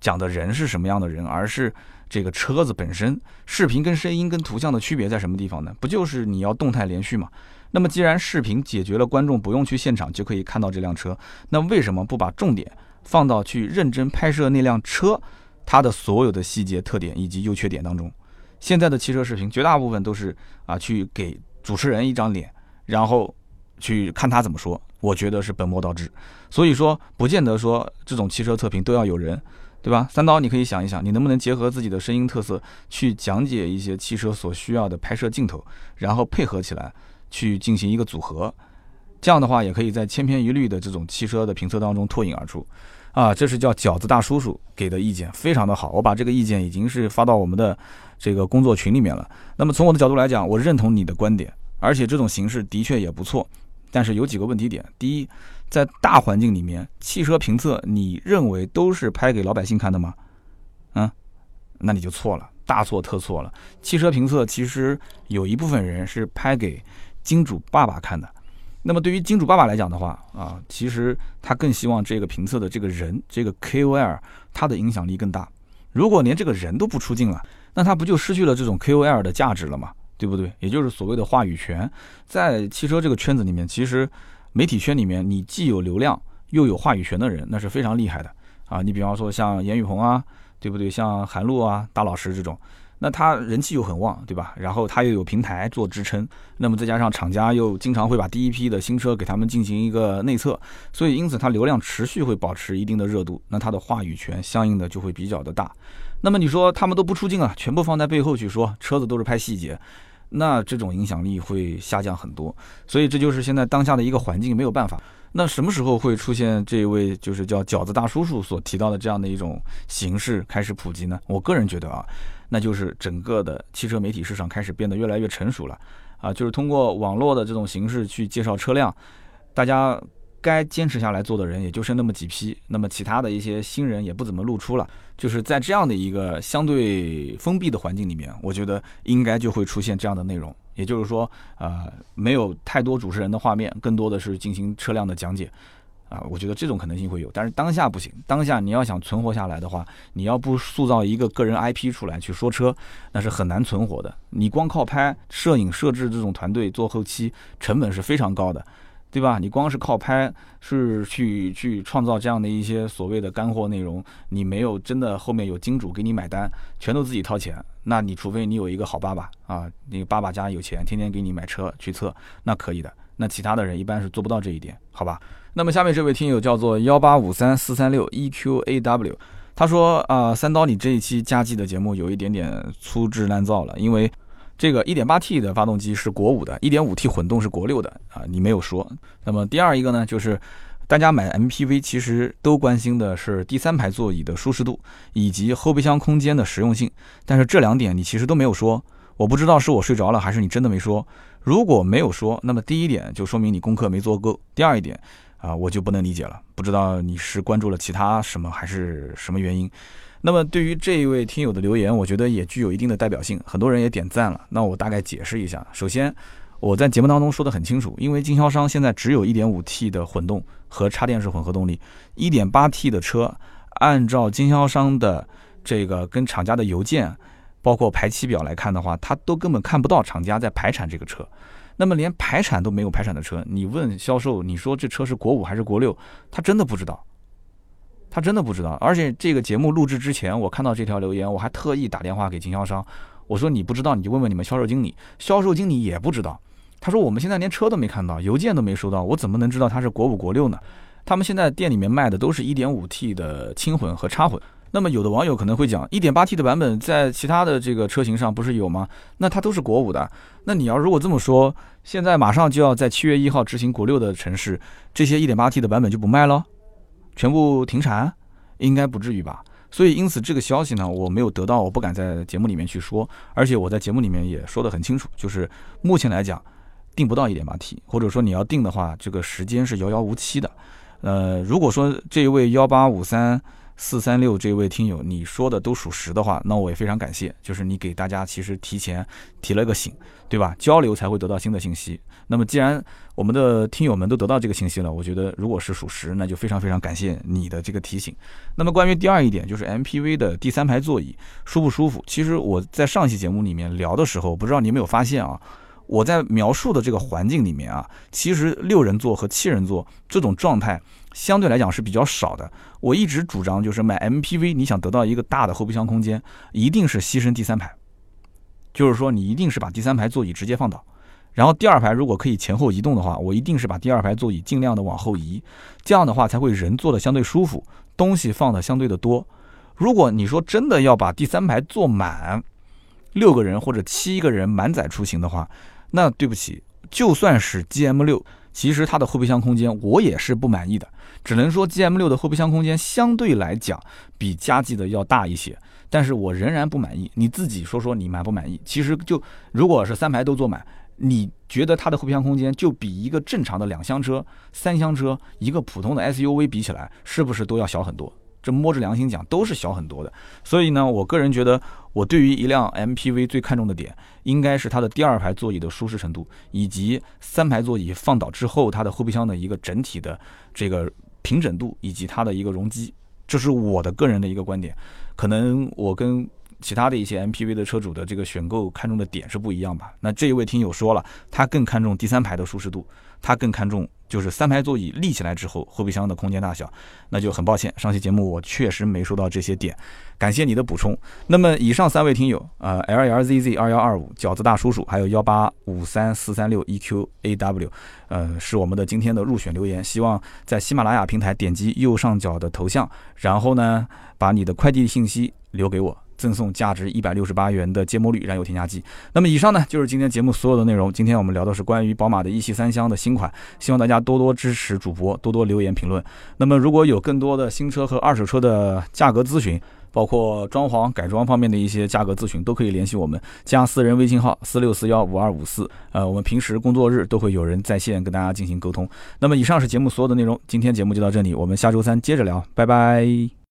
A: 讲的人是什么样的人，而是。这个车子本身，视频跟声音跟图像的区别在什么地方呢？不就是你要动态连续吗？那么既然视频解决了观众不用去现场就可以看到这辆车，那为什么不把重点放到去认真拍摄那辆车它的所有的细节特点以及优缺点当中。现在的汽车视频绝大部分都是啊，去给主持人一张脸，然后去看他怎么说。我觉得是本末倒置。所以说，不见得说这种汽车测评都要有人。对吧？三刀，你可以想一想，你能不能结合自己的声音特色去讲解一些汽车所需要的拍摄镜头，然后配合起来去进行一个组合，这样的话也可以在千篇一律的这种汽车的评测当中脱颖而出。啊，这是叫饺子大叔叔给的意见，非常的好。我把这个意见已经是发到我们的这个工作群里面了。那么从我的角度来讲，我认同你的观点，而且这种形式的确也不错。但是有几个问题点，第一。在大环境里面，汽车评测，你认为都是拍给老百姓看的吗？嗯，那你就错了，大错特错了。汽车评测其实有一部分人是拍给金主爸爸看的。那么对于金主爸爸来讲的话，啊，其实他更希望这个评测的这个人，这个 KOL，他的影响力更大。如果连这个人都不出镜了，那他不就失去了这种 KOL 的价值了吗？对不对？也就是所谓的话语权，在汽车这个圈子里面，其实。媒体圈里面，你既有流量又有话语权的人，那是非常厉害的啊！你比方说像严雨鹏啊，对不对？像韩露啊、大老师这种，那他人气又很旺，对吧？然后他又有平台做支撑，那么再加上厂家又经常会把第一批的新车给他们进行一个内测，所以因此他流量持续会保持一定的热度，那他的话语权相应的就会比较的大。那么你说他们都不出镜啊，全部放在背后去说车子都是拍细节。那这种影响力会下降很多，所以这就是现在当下的一个环境，没有办法。那什么时候会出现这位就是叫饺子大叔叔所提到的这样的一种形式开始普及呢？我个人觉得啊，那就是整个的汽车媒体市场开始变得越来越成熟了啊，就是通过网络的这种形式去介绍车辆，大家。该坚持下来做的人也就剩那么几批，那么其他的一些新人也不怎么露出了。就是在这样的一个相对封闭的环境里面，我觉得应该就会出现这样的内容。也就是说，呃，没有太多主持人的画面，更多的是进行车辆的讲解。啊，我觉得这种可能性会有，但是当下不行。当下你要想存活下来的话，你要不塑造一个个人 IP 出来去说车，那是很难存活的。你光靠拍摄影、摄制这种团队做后期，成本是非常高的。对吧？你光是靠拍是去去创造这样的一些所谓的干货内容，你没有真的后面有金主给你买单，全都自己掏钱。那你除非你有一个好爸爸啊，你爸爸家有钱，天天给你买车去测，那可以的。那其他的人一般是做不到这一点，好吧？那么下面这位听友叫做幺八五三四三六 E Q A W，他说啊，三刀，你这一期加计的节目有一点点粗制滥造了，因为。这个 1.8T 的发动机是国五的，1.5T 混动是国六的啊，你没有说。那么第二一个呢，就是大家买 MPV 其实都关心的是第三排座椅的舒适度以及后备箱空间的实用性，但是这两点你其实都没有说。我不知道是我睡着了还是你真的没说。如果没有说，那么第一点就说明你功课没做够。第二一点啊，我就不能理解了，不知道你是关注了其他什么还是什么原因。那么对于这一位听友的留言，我觉得也具有一定的代表性，很多人也点赞了。那我大概解释一下。首先，我在节目当中说的很清楚，因为经销商现在只有一点五 T 的混动和插电式混合动力，一点八 T 的车，按照经销商的这个跟厂家的邮件，包括排期表来看的话，他都根本看不到厂家在排产这个车。那么连排产都没有排产的车，你问销售，你说这车是国五还是国六，他真的不知道。他真的不知道，而且这个节目录制之前，我看到这条留言，我还特意打电话给经销商，我说你不知道你就问问你们销售经理，销售经理也不知道。他说我们现在连车都没看到，邮件都没收到，我怎么能知道它是国五国六呢？他们现在店里面卖的都是一点五 T 的轻混和插混。那么有的网友可能会讲，一点八 T 的版本在其他的这个车型上不是有吗？那它都是国五的。那你要如果这么说，现在马上就要在七月一号执行国六的城市，这些一点八 T 的版本就不卖了？全部停产，应该不至于吧？所以因此这个消息呢，我没有得到，我不敢在节目里面去说。而且我在节目里面也说得很清楚，就是目前来讲，定不到一点八 T，或者说你要定的话，这个时间是遥遥无期的。呃，如果说这一位幺八五三。四三六这位听友，你说的都属实的话，那我也非常感谢。就是你给大家其实提前提了个醒，对吧？交流才会得到新的信息。那么既然我们的听友们都得到这个信息了，我觉得如果是属实，那就非常非常感谢你的这个提醒。那么关于第二一点，就是 MPV 的第三排座椅舒不舒服？其实我在上期节目里面聊的时候，不知道你有没有发现啊？我在描述的这个环境里面啊，其实六人座和七人座这种状态。相对来讲是比较少的。我一直主张就是买 MPV，你想得到一个大的后备箱空间，一定是牺牲第三排，就是说你一定是把第三排座椅直接放倒，然后第二排如果可以前后移动的话，我一定是把第二排座椅尽量的往后移，这样的话才会人坐的相对舒服，东西放的相对的多。如果你说真的要把第三排坐满，六个人或者七个人满载出行的话，那对不起，就算是 GM 六，其实它的后备箱空间我也是不满意的。只能说 G M 六的后备箱空间相对来讲比加级的要大一些，但是我仍然不满意。你自己说说你满不满意？其实就如果是三排都坐满，你觉得它的后备箱空间就比一个正常的两厢车、三厢车、一个普通的 S U V 比起来，是不是都要小很多？这摸着良心讲，都是小很多的。所以呢，我个人觉得，我对于一辆 MPV 最看重的点，应该是它的第二排座椅的舒适程度，以及三排座椅放倒之后，它的后备箱的一个整体的这个。平整度以及它的一个容积，这是我的个人的一个观点，可能我跟其他的一些 MPV 的车主的这个选购看重的点是不一样吧。那这一位听友说了，他更看重第三排的舒适度，他更看重。就是三排座椅立起来之后，后备箱的空间大小，那就很抱歉，上期节目我确实没说到这些点，感谢你的补充。那么以上三位听友，呃，L L Z Z 二幺二五饺子大叔叔，还有幺八五三四三六 E Q A W，呃，是我们的今天的入选留言。希望在喜马拉雅平台点击右上角的头像，然后呢，把你的快递信息留给我。赠送价值一百六十八元的芥末绿燃油添加剂。那么以上呢就是今天节目所有的内容。今天我们聊的是关于宝马的一系三厢的新款，希望大家多多支持主播，多多留言评论。那么如果有更多的新车和二手车的价格咨询，包括装潢改装方面的一些价格咨询，都可以联系我们，加私人微信号四六四幺五二五四。呃，我们平时工作日都会有人在线跟大家进行沟通。那么以上是节目所有的内容，今天节目就到这里，我们下周三接着聊，拜拜。